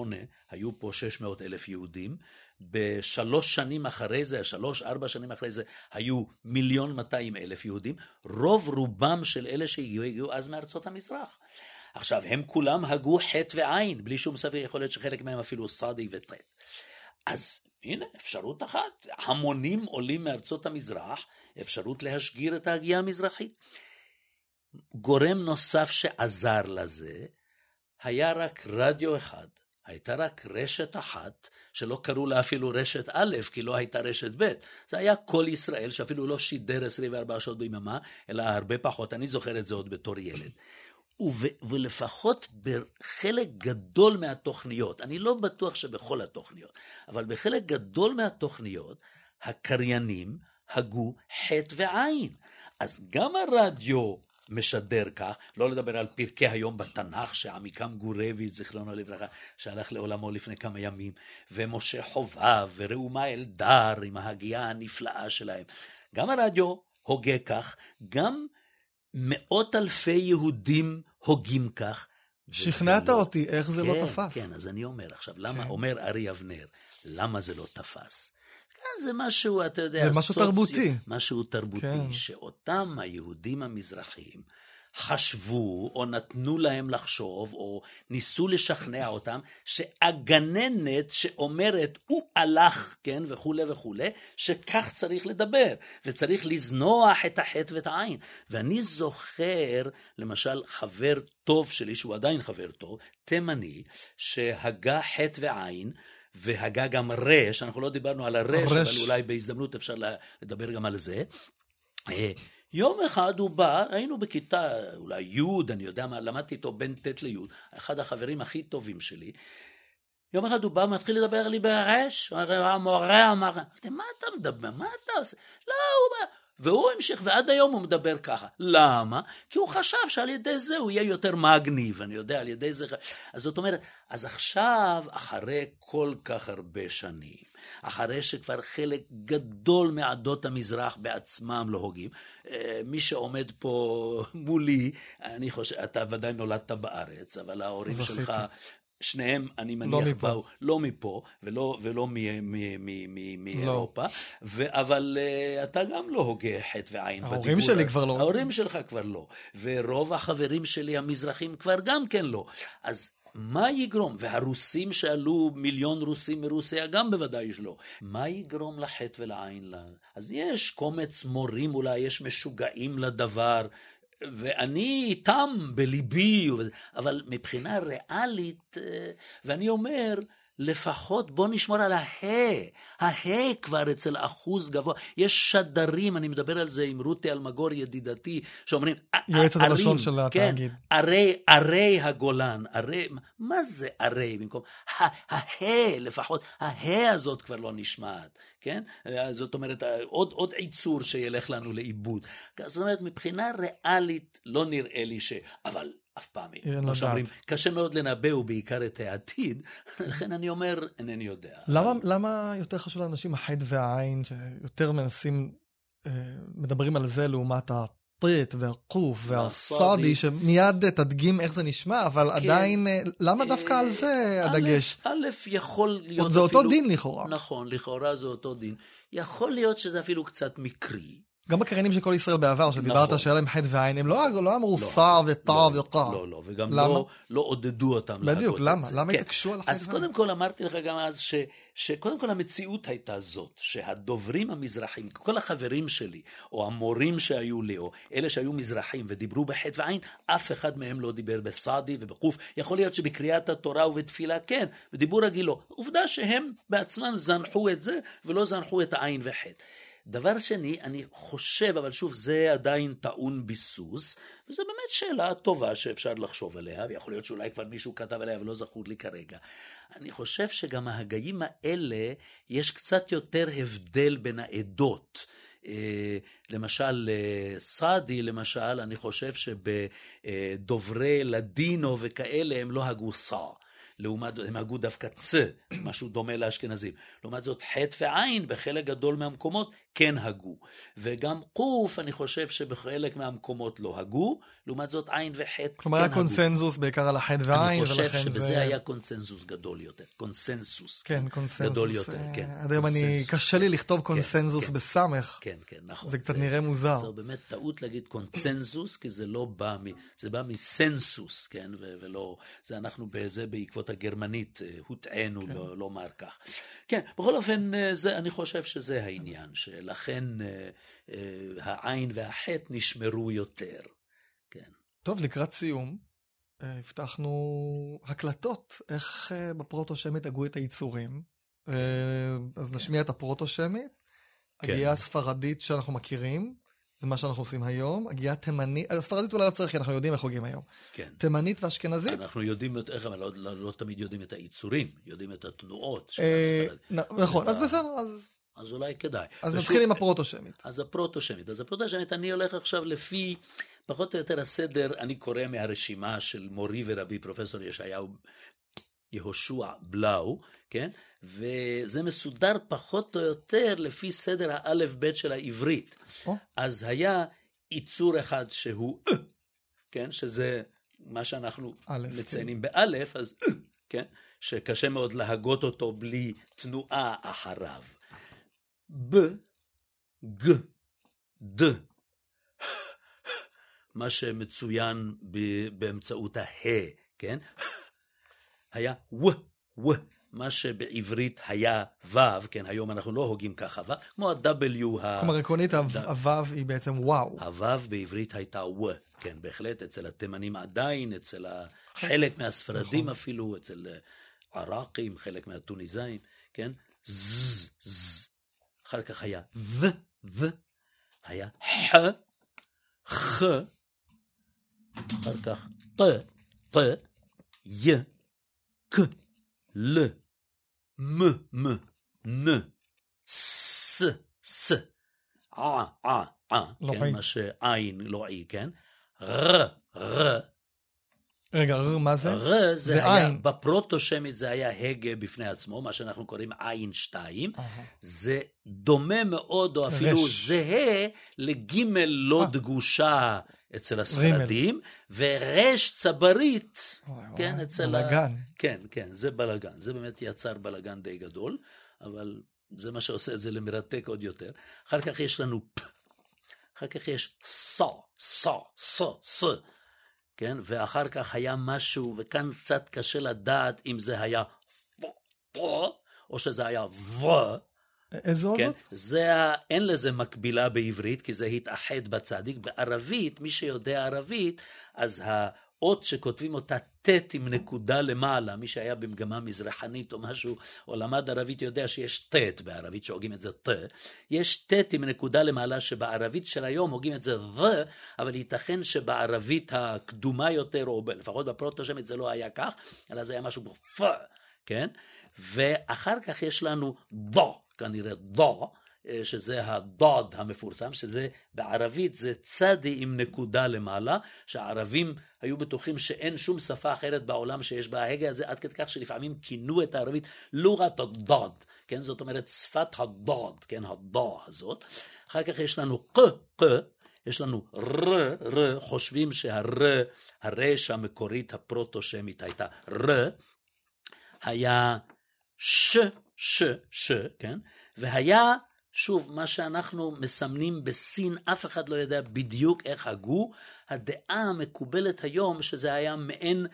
היו פה 600 אלף יהודים, בשלוש שנים אחרי זה, שלוש, ארבע שנים אחרי זה, היו מיליון 200 אלף יהודים. רוב רובם של אלה שהגיעו, הגיעו אז מארצות המזרח. עכשיו, הם כולם הגו חטא ועין, בלי שום ספק יכול להיות שחלק מהם אפילו סאדי וטט. אז הנה, אפשרות אחת, המונים עולים מארצות המזרח, אפשרות להשגיר את ההגייה המזרחית. גורם נוסף שעזר לזה, היה רק רדיו אחד, הייתה רק רשת אחת, שלא קראו לה אפילו רשת א', כי לא הייתה רשת ב'. זה היה כל ישראל, שאפילו לא שידר 24 שעות ביממה, אלא הרבה פחות, אני זוכר את זה עוד בתור ילד. ו- ולפחות בחלק גדול מהתוכניות, אני לא בטוח שבכל התוכניות, אבל בחלק גדול מהתוכניות, הקריינים הגו חטא ועין. אז גם הרדיו משדר כך, לא לדבר על פרקי היום בתנ"ך, שעמיקם גורביץ, זיכרונו לברכה, שהלך לעולמו לפני כמה ימים, ומשה חובב, וראומה אלדר, עם ההגייה הנפלאה שלהם. גם הרדיו הוגה כך, גם מאות אלפי יהודים הוגים כך. שכנעת לא... אותי, איך זה לא כן, לא תפס. כן, אז אני אומר עכשיו, למה, כן. אומר ארי אבנר, למה זה לא תפס? זה משהו, אתה יודע, זה משהו סוצי, תרבותי. משהו תרבותי, כן. שאותם היהודים המזרחיים חשבו, או נתנו להם לחשוב, או ניסו לשכנע אותם, שהגננת שאומרת, הוא הלך, כן, וכולי וכולי, שכך צריך לדבר, וצריך לזנוח את החטא ואת העין. ואני זוכר, למשל, חבר טוב שלי, שהוא עדיין חבר טוב, תימני, שהגה חטא ועין, והגה גם רש, אנחנו לא דיברנו על הרש, הרש, אבל אולי בהזדמנות אפשר לדבר גם על זה. אה, יום אחד הוא בא, היינו בכיתה, אולי י', אני יודע מה, למדתי איתו בין ט' לי', אחד החברים הכי טובים שלי. יום אחד הוא בא, מתחיל לדבר לי ברש, המורה אמר, מה אתה מדבר, מה אתה עושה? לא, הוא בא... והוא המשיך, ועד היום הוא מדבר ככה. למה? כי הוא חשב שעל ידי זה הוא יהיה יותר מגניב, אני יודע, על ידי זה... אז זאת אומרת, אז עכשיו, אחרי כל כך הרבה שנים, אחרי שכבר חלק גדול מעדות המזרח בעצמם לא הוגים, אה, מי שעומד פה מולי, אני חושב, אתה ודאי נולדת בארץ, אבל ההורים שלך שניהם, אני לא מניח, לא באו לא מפה ולא, ולא מאירופה, לא. אבל uh, אתה גם לא הוגה חטא ועין בדיבור. ההורים שלי כבר לא. ההורים שלך כבר לא, ורוב החברים שלי המזרחים כבר גם כן לא. אז מה יגרום, והרוסים שעלו, מיליון רוסים מרוסיה, גם בוודאי שלא. מה יגרום לחטא ולעין? אז יש קומץ מורים אולי, יש משוגעים לדבר, ואני איתם בליבי, אבל מבחינה ריאלית, אה, ואני אומר, לפחות בוא נשמור על ההא. ההא כבר אצל אחוז גבוה. יש שדרים, אני מדבר על זה עם רותי אלמגור ידידתי, שאומרים, יועצת הלשון של התאגיד. כן, ערי, ערי הגולן, ערי, מה זה ערי במקום? ההא לפחות, ההא הזאת כבר לא נשמעת, כן? זאת אומרת, עוד, עוד עיצור שילך לנו לאיבוד. זאת אומרת, מבחינה ריאלית לא נראה לי ש... אבל אף פעם, כמו שאומרים, קשה מאוד לנבא ובעיקר את העתיד, לכן אני אומר, אינני יודע. למה, אבל... למה יותר חשוב לאנשים החד והעין, שיותר מנסים, אה, מדברים על זה לעומת הטריט והקוף והסאדי, שמיד תדגים איך זה נשמע, אבל כן. עדיין, אה, למה דווקא על זה הדגש? א', יכול להיות זה אפילו... אותו דין לכאורה. נכון, לכאורה זה אותו דין. יכול להיות שזה אפילו קצת מקרי. גם בקריינים של כל ישראל בעבר, שדיברת נכון. שהיה להם חטא ועין, הם לא, לא אמרו לא, סע וטע לא, וקע. לא, לא, וגם למה? לא, לא עודדו אותם להגות בדיוק, למה? זה. למה כן. התעקשו על החטא אז ועין? קודם כל אמרתי לך גם אז, ש, שקודם כל המציאות הייתה זאת, שהדוברים המזרחים, כל החברים שלי, או המורים שהיו לי, או אלה שהיו מזרחים ודיברו בחטא ועין, אף אחד מהם לא דיבר בסעדי ובקוף. יכול להיות שבקריאת התורה ובתפילה כן, בדיבור רגיל לא. עובדה שהם בעצמם זנחו את זה, ולא זנחו את העין וחטא. דבר שני, אני חושב, אבל שוב, זה עדיין טעון ביסוס, וזו באמת שאלה טובה שאפשר לחשוב עליה, ויכול להיות שאולי כבר מישהו כתב עליה ולא זכור לי כרגע. אני חושב שגם ההגאים האלה, יש קצת יותר הבדל בין העדות. אה, למשל, אה, סעדי, למשל, אני חושב שבדוברי לדינו וכאלה הם לא הגו סע. לעומת, הם הגו דווקא צ, משהו דומה לאשכנזים. לעומת זאת, חטא ועין בחלק גדול מהמקומות כן הגו. וגם קוף, אני חושב שבחלק מהמקומות לא הגו, לעומת זאת עין וחטא כלומר, כן היה הגו. קונסנזוס בעיקר על החטא ועין, אני חושב ולכן שבזה זה... היה קונסנזוס גדול יותר. קונסנזוס. כן, קונסנזוס. גדול יותר, אה, כן. עד היום אני, קונסנזוס. קשה לי לכתוב קונסנזוס כן. בסמך. כן, כן, נכון. זה קצת נראה מוזר. זו באמת טעות להגיד קונצנזוס, כי זה לא בא, מ, זה בא מסנסוס, כן, ולא, זה אנחנו, זה בעקבות הגרמנית, אה, הוטענו כן. לא, לומר כך. כן, בכל אופן, אה, זה, אני חושב שזה העניין, שלכן אה, אה, העין והחטא נשמרו יותר, כן. טוב, לקראת סיום, הבטחנו הקלטות, איך בפרוטו-שמית הגו את היצורים. אז נשמיע את הפרוטו-שמית, כן. הגייה הספרדית שאנחנו מכירים, זה מה שאנחנו עושים היום, הגייה תימנית, הספרדית אולי לא צריך, כי אנחנו יודעים איך הוגים היום. כן. תימנית ואשכנזית. אנחנו יודעים איך, אבל לא, לא, לא תמיד יודעים את היצורים, יודעים את התנועות של אה, הספרד. נ- נכון, אז בסדר, אז- אז אולי כדאי. אז ושוב, נתחיל עם הפרוטו-שמית. אז הפרוטו-שמית. אז הפרוטו-שמית, אני הולך עכשיו לפי, פחות או יותר הסדר, אני קורא מהרשימה של מורי ורבי פרופסור ישעיהו יהושע בלאו, כן? וזה מסודר פחות או יותר לפי סדר האלף-בית של העברית. או. אז היה יצור אחד שהוא, כן? שזה מה שאנחנו א', מציינים באלף, אז כן? שקשה מאוד להגות אותו בלי תנועה אחריו. ב, ג, ד. מה שמצוין באמצעות הה, כן? היה ו, ו, מה שבעברית היה וו, כן, היום אנחנו לא הוגים ככה וו, כמו ה-W, ה- כלומר, עקרונית, הו- היא בעצם וואו. הוו בעברית הייתה ו, כן, בהחלט, אצל התימנים עדיין, אצל ה- חלק מהספרדים נכון. אפילו, אצל עראקים, חלק מהטוניסאים, כן? ז, ז. אחר כך היה ו, ו, היה ח, ח, אחר כך ט, ט, י, ק, ל, מ, מ, נ, ס, ס, ע, ע, ע, כן. מה שעין, לא עי, כן? ר, ר, רגע, ר, מה זה? ר זה זה היה, עין. בפרוטו-שמית זה היה הגה בפני עצמו, מה שאנחנו קוראים עין שתיים. אהה. זה דומה מאוד, או אפילו רש. זהה, לגימל לא אה. דגושה אצל הספרדים, ורש צברית, וואי, וואי, כן, אצל ה... בלאגן. כן, כן, זה בלאגן. זה באמת יצר בלאגן די גדול, אבל זה מה שעושה את זה למרתק עוד יותר. אחר כך יש לנו פ, אחר כך יש סא, סא, סא, סא, כן? ואחר כך היה משהו, וכאן קצת קשה לדעת אם זה היה פ, פ, או שזה היה ו, איזו כן? זאת? זה, אין לזה מקבילה בעברית, כי זה התאחד בצדיק. בערבית, מי שיודע ערבית, אז האות שכותבים אותה ט' עם נקודה למעלה, מי שהיה במגמה מזרחנית או משהו, או למד ערבית יודע שיש ט' בערבית, שהוגים את זה ט', יש ט' עם נקודה למעלה, שבערבית של היום הוגים את זה ו, אבל ייתכן שבערבית הקדומה יותר, או לפחות בפרוטו-שמית זה לא היה כך, אלא זה היה משהו כמו פ, כן? ואחר כך יש לנו דו, כנראה דו, אה, שזה הדוד המפורסם, שזה בערבית זה צדי עם נקודה למעלה, שהערבים היו בטוחים שאין שום שפה אחרת בעולם שיש בה ההגה הזה, עד כדי כך שלפעמים כינו את הערבית לורת הדוד, כן? זאת אומרת שפת הדוד, כן? הדו הזאת. אחר כך יש לנו ק, ק, יש לנו ר, ר, חושבים שהר, הרש המקורית הפרוטו-שמית הייתה ר, היה ש, ש, ש, כן? והיה שוב, מה שאנחנו מסמנים בסין, אף אחד לא יודע בדיוק איך הגו. הדעה המקובלת היום, שזה היה מעין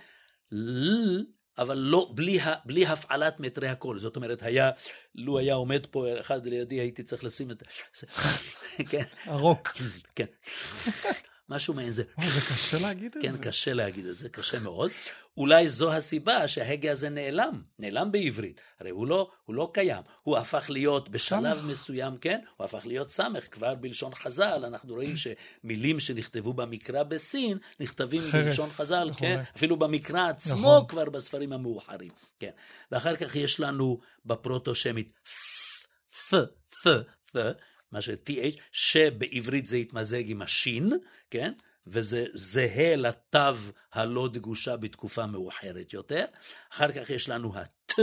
ל... אבל לא, בלי, בלי הפעלת מטרי הקול. זאת אומרת, היה, לו היה עומד פה אחד לידי, הייתי צריך לשים את... כן. הרוק. כן. משהו מעין זה. זה קשה להגיד את כן, זה. כן, קשה להגיד את זה, קשה מאוד. אולי זו הסיבה שההגה הזה נעלם, נעלם בעברית. הרי הוא לא, הוא לא קיים, הוא הפך להיות בשלב סמך. מסוים, כן, הוא הפך להיות סמך, כבר בלשון חז"ל, אנחנו רואים שמילים שנכתבו במקרא בסין, נכתבים חרס, בלשון חז"ל, נכון. כן, אפילו במקרא עצמו נכון. כבר בספרים המאוחרים, כן. ואחר כך יש לנו בפרוטו-שמית, ף, ף, ף, מה ש-TH, שבעברית זה התמזג עם השין, כן? וזה זהה לתו הלא דגושה בתקופה מאוחרת יותר. אחר כך יש לנו הת,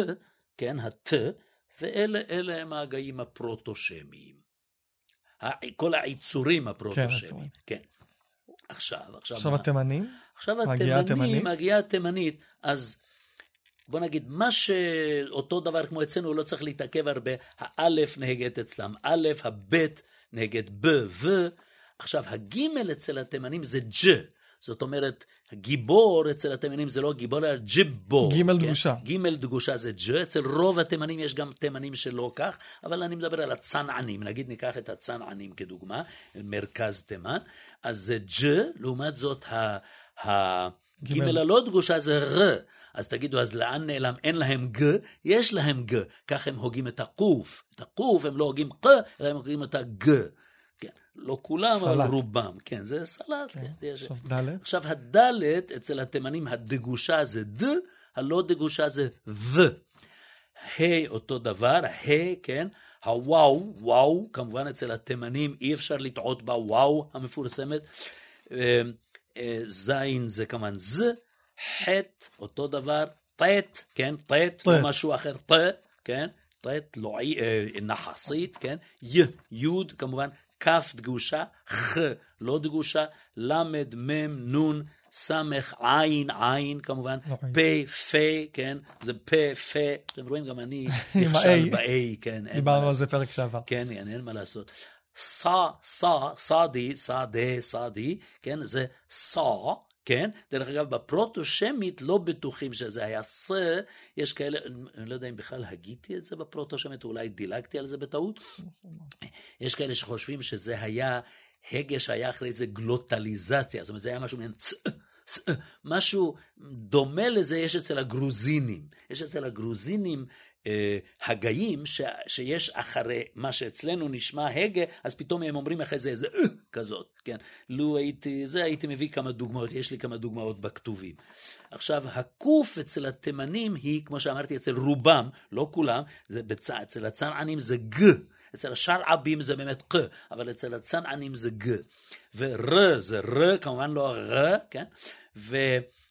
כן, הת, ואלה הם ההגאים הפרוטושמיים. כל העיצורים הפרוטושמיים, כן. כן. עכשיו, עכשיו... עכשיו התימנים? עכשיו התימנים, מגיעה התימנית, אז בוא נגיד, מה שאותו דבר כמו אצלנו, לא צריך להתעכב הרבה, האלף נהגת אצלם א', הבית נהגת ב, ו. עכשיו, הגימל אצל התימנים זה ג', זאת אומרת, גיבור אצל התימנים זה לא גיבור, אלא ג'יבו. גימל כן? דגושה. גימל דגושה זה ג', אצל רוב התימנים יש גם תימנים שלא כך, אבל אני מדבר על הצנענים, נגיד ניקח את הצנענים כדוגמה, מרכז תימן, אז זה ג', לעומת זאת, הגימל הלא דגושה זה ר. אז תגידו, אז לאן נעלם? אין להם ג? יש להם ג. כך הם הוגים את הקוף. את הקוף הם לא הוגים ק, אלא הם הוגים את הג. כן, לא כולם, סלט. אבל רובם. כן, זה סלט. כן. כן. עכשיו ד'. עכשיו הדלת, אצל התימנים הדגושה זה ד, הלא דגושה זה ו. ה' אותו דבר, ה', כן, הוואו, וואו, כמובן אצל התימנים אי אפשר לטעות בוואו המפורסמת. אה, אה, זין זה כמובן ז, חטא, אותו דבר, טט, כן, טט, לא משהו אחר, ט, כן, טט, לועי, אה, נחסית, כן, י, יוד, כמובן, כף דגושה, ח, לא דגושה, למד, מם, נון, סמך, עין, עין כמובן, פה, פה, כן, זה פה, פה, אתם רואים, גם אני נכשל ב-A, כן. דיברנו על זה פרק שעבר. כן, אין מה לעשות. סא, סא, סאדי, סאדי, סאדי, כן, זה סא, כן? דרך אגב, בפרוטו-שמית לא בטוחים שזה היה ס, יש כאלה, אני לא יודע אם בכלל הגיתי את זה בפרוטו-שמית, אולי דילגתי על זה בטעות. יש כאלה שחושבים שזה היה הגה שהיה אחרי זה גלוטליזציה, זאת אומרת, זה היה משהו מעין. משהו דומה לזה יש אצל הגרוזינים. יש אצל הגרוזינים הגאים ש, שיש אחרי מה שאצלנו נשמע הגה, אז פתאום הם אומרים אחרי זה איזה אה, כזאת, כן? לו הייתי, זה הייתי מביא כמה דוגמאות, יש לי כמה דוגמאות בכתובים. עכשיו, הקוף אצל התימנים היא, כמו שאמרתי, אצל רובם, לא כולם, זה בצ... אצל הצנענים זה ג. אצל השרעבים זה באמת ק, אבל אצל הצנענים זה ג. ור זה ר, כמובן לא ר, כן? ו...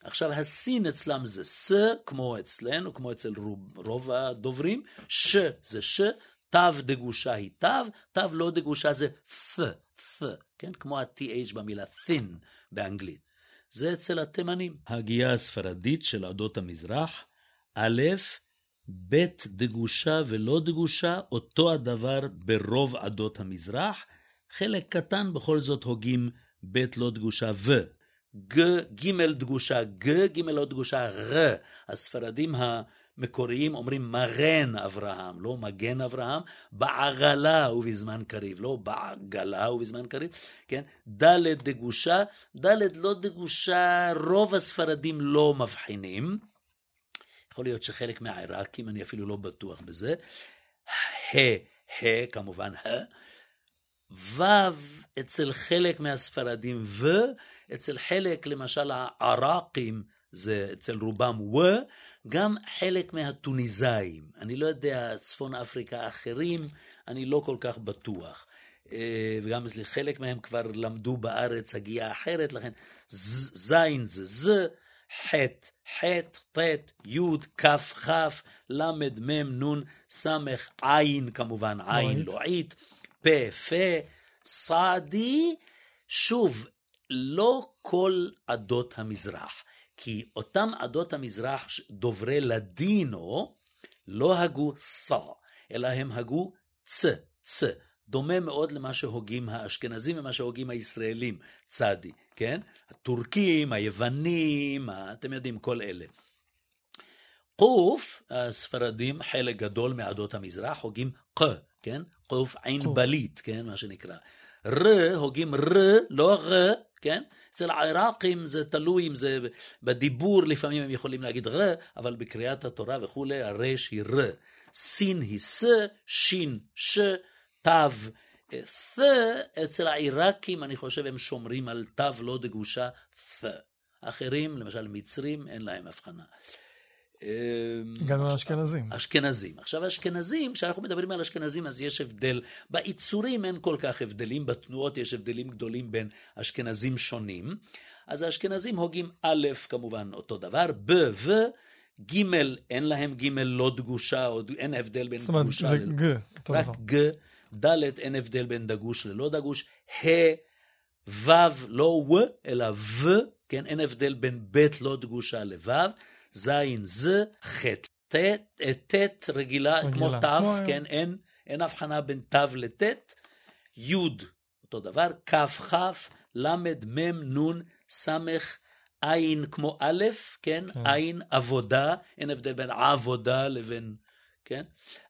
עכשיו, הסין אצלם זה ס, כמו אצלנו, כמו אצל רוב, רוב הדוברים, ש זה ש, תו דגושה היא תו, תו לא דגושה זה ף, ף, כן? כמו ה-th במילה thin באנגלית. זה אצל התימנים. הגייה הספרדית של עדות המזרח, א', ב' דגושה ולא דגושה, אותו הדבר ברוב עדות המזרח, חלק קטן בכל זאת הוגים ב' לא דגושה ו. ג, ג' דגושה ג, ג' לא דגושה ר. הספרדים המקוריים אומרים מרן אברהם, לא מגן אברהם, בעגלה ובזמן קריב, לא בעגלה ובזמן קריב, כן? ד' דגושה, ד' לא דגושה, רוב הספרדים לא מבחינים. יכול להיות שחלק מהעיראקים, אני אפילו לא בטוח בזה. ה, ה, כמובן ה. ו' אצל חלק מהספרדים ו, אצל חלק, למשל העראקים, זה אצל רובם ו, גם חלק מהטוניסאים. אני לא יודע, צפון אפריקה אחרים, אני לא כל כך בטוח. אה, וגם חלק מהם כבר למדו בארץ הגיעה אחרת, לכן זין זה ז, ח', ח', ט', י', כ', כ', ל', מ', נ', ס', עין כמובן, עין לועית, פה, פה, סעדי, שוב, לא כל עדות המזרח, כי אותם עדות המזרח דוברי לדינו לא הגו סא, אלא הם הגו צ, צ, דומה מאוד למה שהוגים האשכנזים ומה שהוגים הישראלים, צדי, כן? הטורקים, היוונים, אתם יודעים, כל אלה. קוף, הספרדים, חלק גדול מעדות המזרח, הוגים ק, כן? קוף עין בלית, כן? מה שנקרא. ר, הוגים ר, לא ר, כן? אצל העיראקים זה תלוי אם זה בדיבור, לפעמים הם יכולים להגיד ר, אבל בקריאת התורה וכולי, הרש היא ר. סין היא ס, שין ש, תו. ת, אצל העיראקים, אני חושב, הם שומרים על תו לא דגושה ת. אחרים, למשל מצרים, אין להם הבחנה. הגענו לאשכנזים. אשכנזים. עכשיו, אשכנזים, כשאנחנו מדברים על אשכנזים, אז יש הבדל. בעיצורים אין כל כך הבדלים, בתנועות יש הבדלים גדולים בין אשכנזים שונים. אז האשכנזים הוגים א', כמובן, אותו דבר, ב' ו... ג', אין להם ג' לא דגושה, או אין הבדל בין דגושה זאת אומרת, זה ג', אותו רק. ג', ד', אין הבדל בין דגוש ללא דגוש, ה', ו', לא ו, אלא ו, כן, אין הבדל בין ב' לא דגושה לו', ז', ז', ח', ט', אה, ט' רגילה, כמו ת', כן, אין, אין הבחנה בין ת' לט', י', אותו דבר, כ', כ', ל', מ', נ', ס', עין כמו א', כן, עין, עבודה, אין הבדל בין עבודה לבין, כן,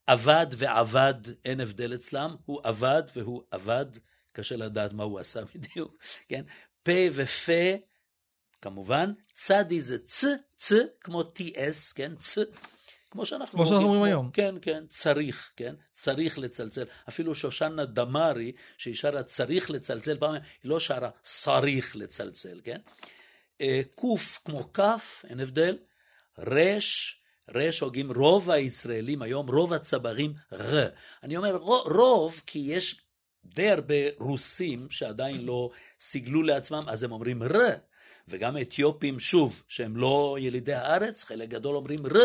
עבד ועבד, אין הבדל אצלם, הוא עבד והוא עבד, קשה לדעת מה הוא עשה בדיוק, כן, פה ופה, כמובן, צדי זה צ, צ, כמו TS, כן, צ, כמו שאנחנו כמו שאנחנו אומרים היום. כן, כן, צריך, כן, צריך לצלצל. אפילו שושנה דמארי, שהיא שרה צריך לצלצל, פעם היא לא שרה צריך לצלצל, כן? אה, קוף כמו כף, אין הבדל. רש, רש הוגים רוב הישראלים היום, רוב הצברים ר. אני אומר רו- רוב כי יש די הרבה רוסים שעדיין לא סיגלו לעצמם, אז הם אומרים ר. וגם אתיופים, שוב, שהם לא ילידי הארץ, חלק גדול אומרים ר.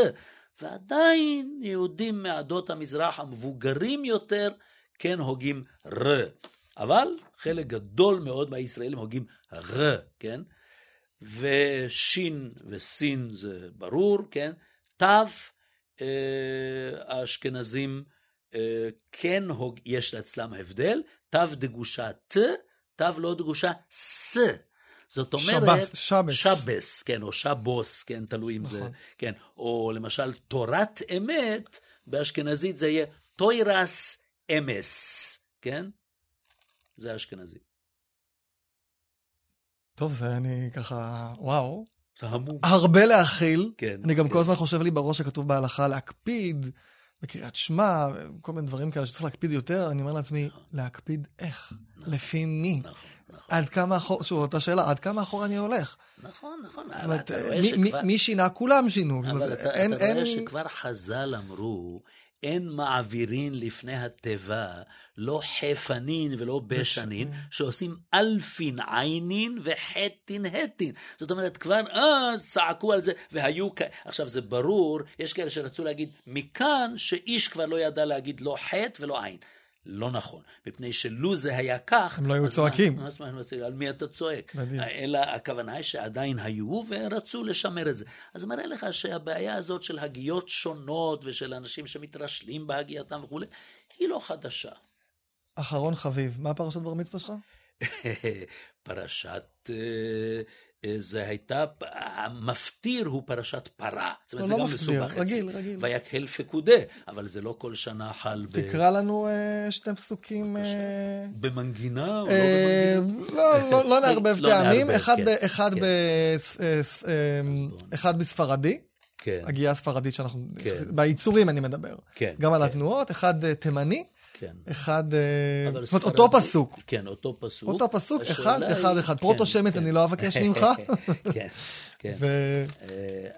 ועדיין יהודים מעדות המזרח המבוגרים יותר כן הוגים ר. אבל חלק גדול מאוד מהישראלים הוגים ר, כן? ושין וסין זה ברור, כן? תו, אה, האשכנזים אה, כן הוג, יש אצלם הבדל, תו דגושה ת, תו לא דגושה ס. זאת אומרת... שבס, שבס. שבס, כן, או שבוס, כן, תלוי אם זה, נכון. כן, או למשל תורת אמת, באשכנזית זה יהיה טוירס אמס, כן? זה אשכנזי. טוב, זה אני ככה, וואו. תהמו. הרבה להכיל. כן, אני גם כן. כל הזמן חושב לי בראש שכתוב בהלכה להקפיד, בקריאת שמע, כל מיני דברים כאלה שצריך להקפיד יותר, אני אומר לעצמי, להקפיד איך? לפי מי? נכון, נכון, עד כמה אחורה, שוב, אותה שאלה, עד כמה אחורה אני הולך? נכון, נכון. זאת אומרת, רואה מי- שינה? כולם שינו. אבל אתה, רואה שכבר חז"ל אמרו, אין מעבירין לפני התיבה, לא חפנין ולא בשנין, שעושים אלפין עינין וחטין הטין. זאת אומרת, כבר אז צעקו על זה, והיו כ... עכשיו, זה ברור, יש כאלה שרצו להגיד, מכאן שאיש כבר לא ידע להגיד לא חטא ולא עין. לא נכון, מפני שלו זה היה כך... הם לא היו צועקים. מה- אז מה, על מי אתה צועק? בדיוק. אלא הכוונה היא שעדיין היו ורצו לשמר את זה. אז מראה לך שהבעיה הזאת של הגיות שונות ושל אנשים שמתרשלים בהגייתם וכולי, היא לא חדשה. אחרון חביב, מה פרשת בר מצווה שלך? פרשת, אה, זה הייתה, המפטיר הוא פרשת פרה. זאת אומרת, לא, זה לא גם מסובך רגיל, אצלי. רגיל. ויקהל פקודה, אבל זה לא כל שנה חל ב... תקרא לנו אה, שני פסוקים. אה, במנגינה או לא אה, במנגינה? לא, לא, לא נערבב לא טעמים, נערבב, אחד כן, אחד כן. בס- אה, אה, אחד בספרדי, כן, הגייה הספרדית שאנחנו, כן. בעיצורים אני מדבר, כן. גם על כן, התנועות, אחד אה, תימני, כן. אחד, אה, זאת אומרת אותו פסוק, כן, אותו פסוק. אותו פסוק, אחד, אחד, אחד, כן, פרוטו-שמית כן. אני לא אבקש ממך, כן, כן. ו- אה,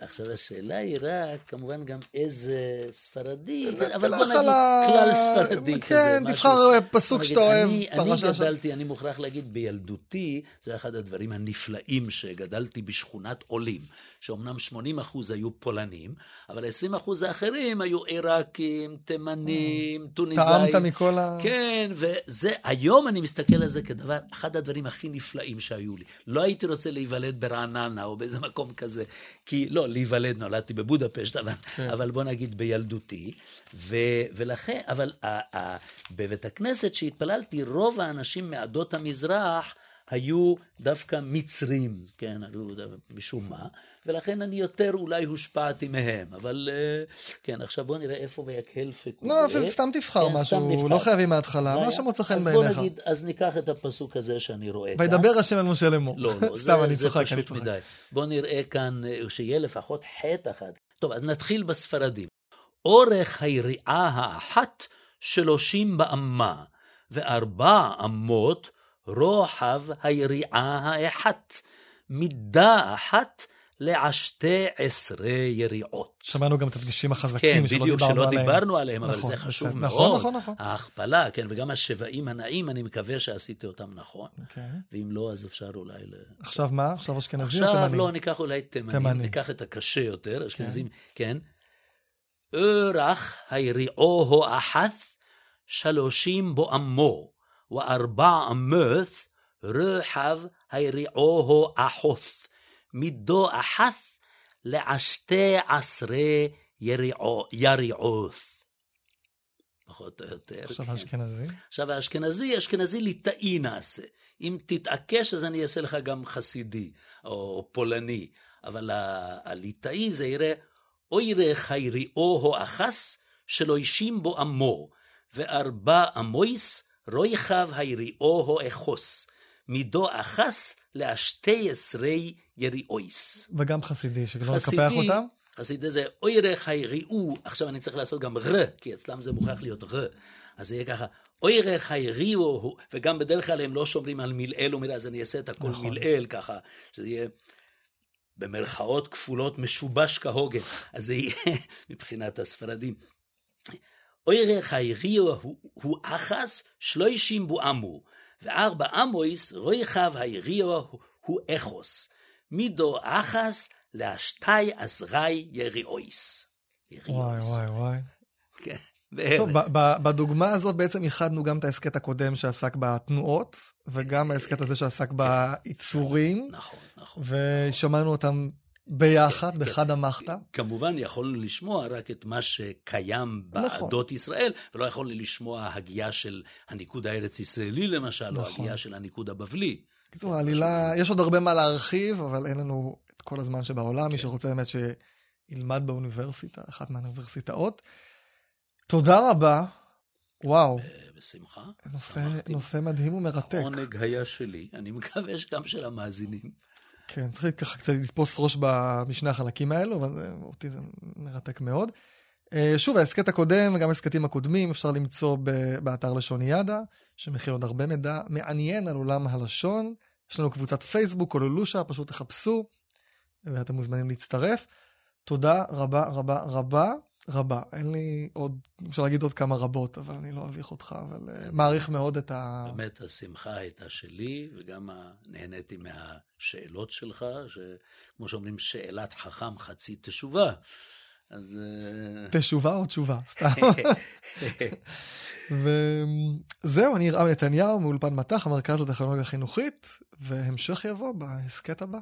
עכשיו השאלה היא רק, כמובן גם איזה ספרדי, אבל בוא נגיד כלל ספרדי כזה. כן. תבחר אה, פסוק שאתה אוהב, אני- אני גדלתי, אני מוכרח להגיד, בילדותי, זה אחד הדברים הנפלאים שגדלתי בשכונת עולים, שאומנם 80 אחוז היו פולנים, אבל 20 אחוז האחרים היו עיראקים, תימנים, טוניסאים. טעמת מכל ה... כן, וזה, היום אני מסתכל על זה כדבר, אחד הדברים הכי נפלאים שהיו לי. לא הייתי רוצה להיוולד ברעננה או באיזה מקום במקום כזה. כי לא, להיוולד, נולדתי בבודפשט, אבל, כן. אבל בוא נגיד בילדותי. ו, ולכן, אבל ה, ה, בבית הכנסת שהתפללתי, רוב האנשים מעדות המזרח, היו דווקא מצרים, כן, היו משום מה, ולכן אני יותר אולי הושפעתי מהם, אבל אה, כן, עכשיו בוא נראה איפה ויקהל פקודה. לא, אפילו סתם תבחר כן, משהו. לא חייבים מההתחלה, מה? שמוצא חן אז בעיניך. בוא נגיד, אז ניקח את הפסוק הזה שאני רואה כאן. וידבר השם אל משה לאמור. לא, לא, סתם, אני צוחק, אני צוחק. בוא נראה כאן אה, שיהיה לפחות חטא אחד. טוב, אז נתחיל בספרדים. אורך היריעה האחת שלושים באמה, וארבע אמות רוחב היריעה האחת, מידה אחת לעשתי עשרה יריעות. שמענו גם את הדגשים החזקים כן, שלא בדיוק, דיברנו שלא עליהם. דיברנו עליהם, אבל נכון, זה חשוב בסדר. מאוד. נכון, נכון, נכון. ההכפלה, כן, וגם השבעים הנעים, אני מקווה שעשיתי אותם נכון. אוקיי. ואם לא, אז אפשר אולי ל... עכשיו מה? עכשיו אשכנזי או עכשיו תימני? לא, ניקח אולי תימני, תימני. ניקח את הקשה יותר, אשכנזים, כן. אורח היריעו האחת, שלושים בו וארבע אמות רוחב היריעו האחוth, מידו אחת לעשתי עשרה יריעו- יריעות. פחות או יותר. עכשיו כן. אשכנזי. עכשיו האשכנזי, אשכנזי ליטאי נעשה. אם תתעקש אז אני אעשה לך גם חסידי או פולני, אבל הליטאי זה יראה אוירה חייריאו אחס שלא אישים בו עמו, וארבע אמויס רויחב היריאו אחוס, מידו אחס לאשתי עשרי יריאויס. וגם חסידי, שכבר חסידי, נקפח אותם. חסידי זה אוירך היריעו, עכשיו אני צריך לעשות גם ר, כי אצלם זה מוכרח להיות ר. אז זה יהיה ככה, אוירך היריעו, וגם בדרך כלל הם לא שומרים על מלעיל ומילה, אז אני אעשה את הכל נכון. מלעיל ככה, שזה יהיה במרכאות כפולות משובש כהוגן, אז זה יהיה מבחינת הספרדים. אוירך היריעו הוא- הוא אחס שלושים בו עמו, וארבע עמויס רויחב היריעו הוא- אחוס. מידו אחס להשתי עזרי יריעויס. וואי, וואי, וואי. כן, טוב, בדוגמה הזאת בעצם איחדנו גם את ההסכת הקודם שעסק בתנועות, וגם ההסכת הזה שעסק בעיצורים, נכון, נכון. ושמענו אותם ביחד, כן, בחד כן. המחתא. כמובן יכולנו לשמוע רק את מה שקיים נכון. בעדות ישראל, ולא יכולנו לשמוע הגייה של הניקוד הארץ-ישראלי למשל, או נכון. הגייה של הניקוד הבבלי. בקיצור, העלילה, יש עוד הרבה מה להרחיב, אבל אין לנו את כל הזמן שבעולם. מי שרוצה באמת שילמד באוניברסיטה, אחת מהאוניברסיטאות. תודה רבה. וואו, אה, בשמחה. נושא. נושא מדהים ומרתק. העונג היה שלי, אני מקווה שגם של המאזינים. כן, צריך ככה קצת לתפוס ראש בשני החלקים האלו, אבל אותי זה מרתק מאוד. אה, שוב, ההסכת הקודם וגם ההסכתים הקודמים אפשר למצוא באתר לשוניאדה, שמכיל עוד הרבה מידע מעניין על עולם הלשון. יש לנו קבוצת פייסבוק, קולולושה, פשוט תחפשו, ואתם מוזמנים להצטרף. תודה רבה רבה רבה רבה. אין לי עוד, אפשר להגיד עוד כמה רבות, אבל אני לא אביך אותך, אבל אה, מעריך מאוד את ה... באמת השמחה הייתה שלי, וגם נהניתי מהשאלות שלך, שכמו שאומרים, שאלת חכם חצי תשובה. אז... אה, תשובה או תשובה? סתם. וזהו, אני ירעם נתניהו מאולפן מטח, המרכז לטכנולוגיה חינוכית, והמשך יבוא בהסכת הבא.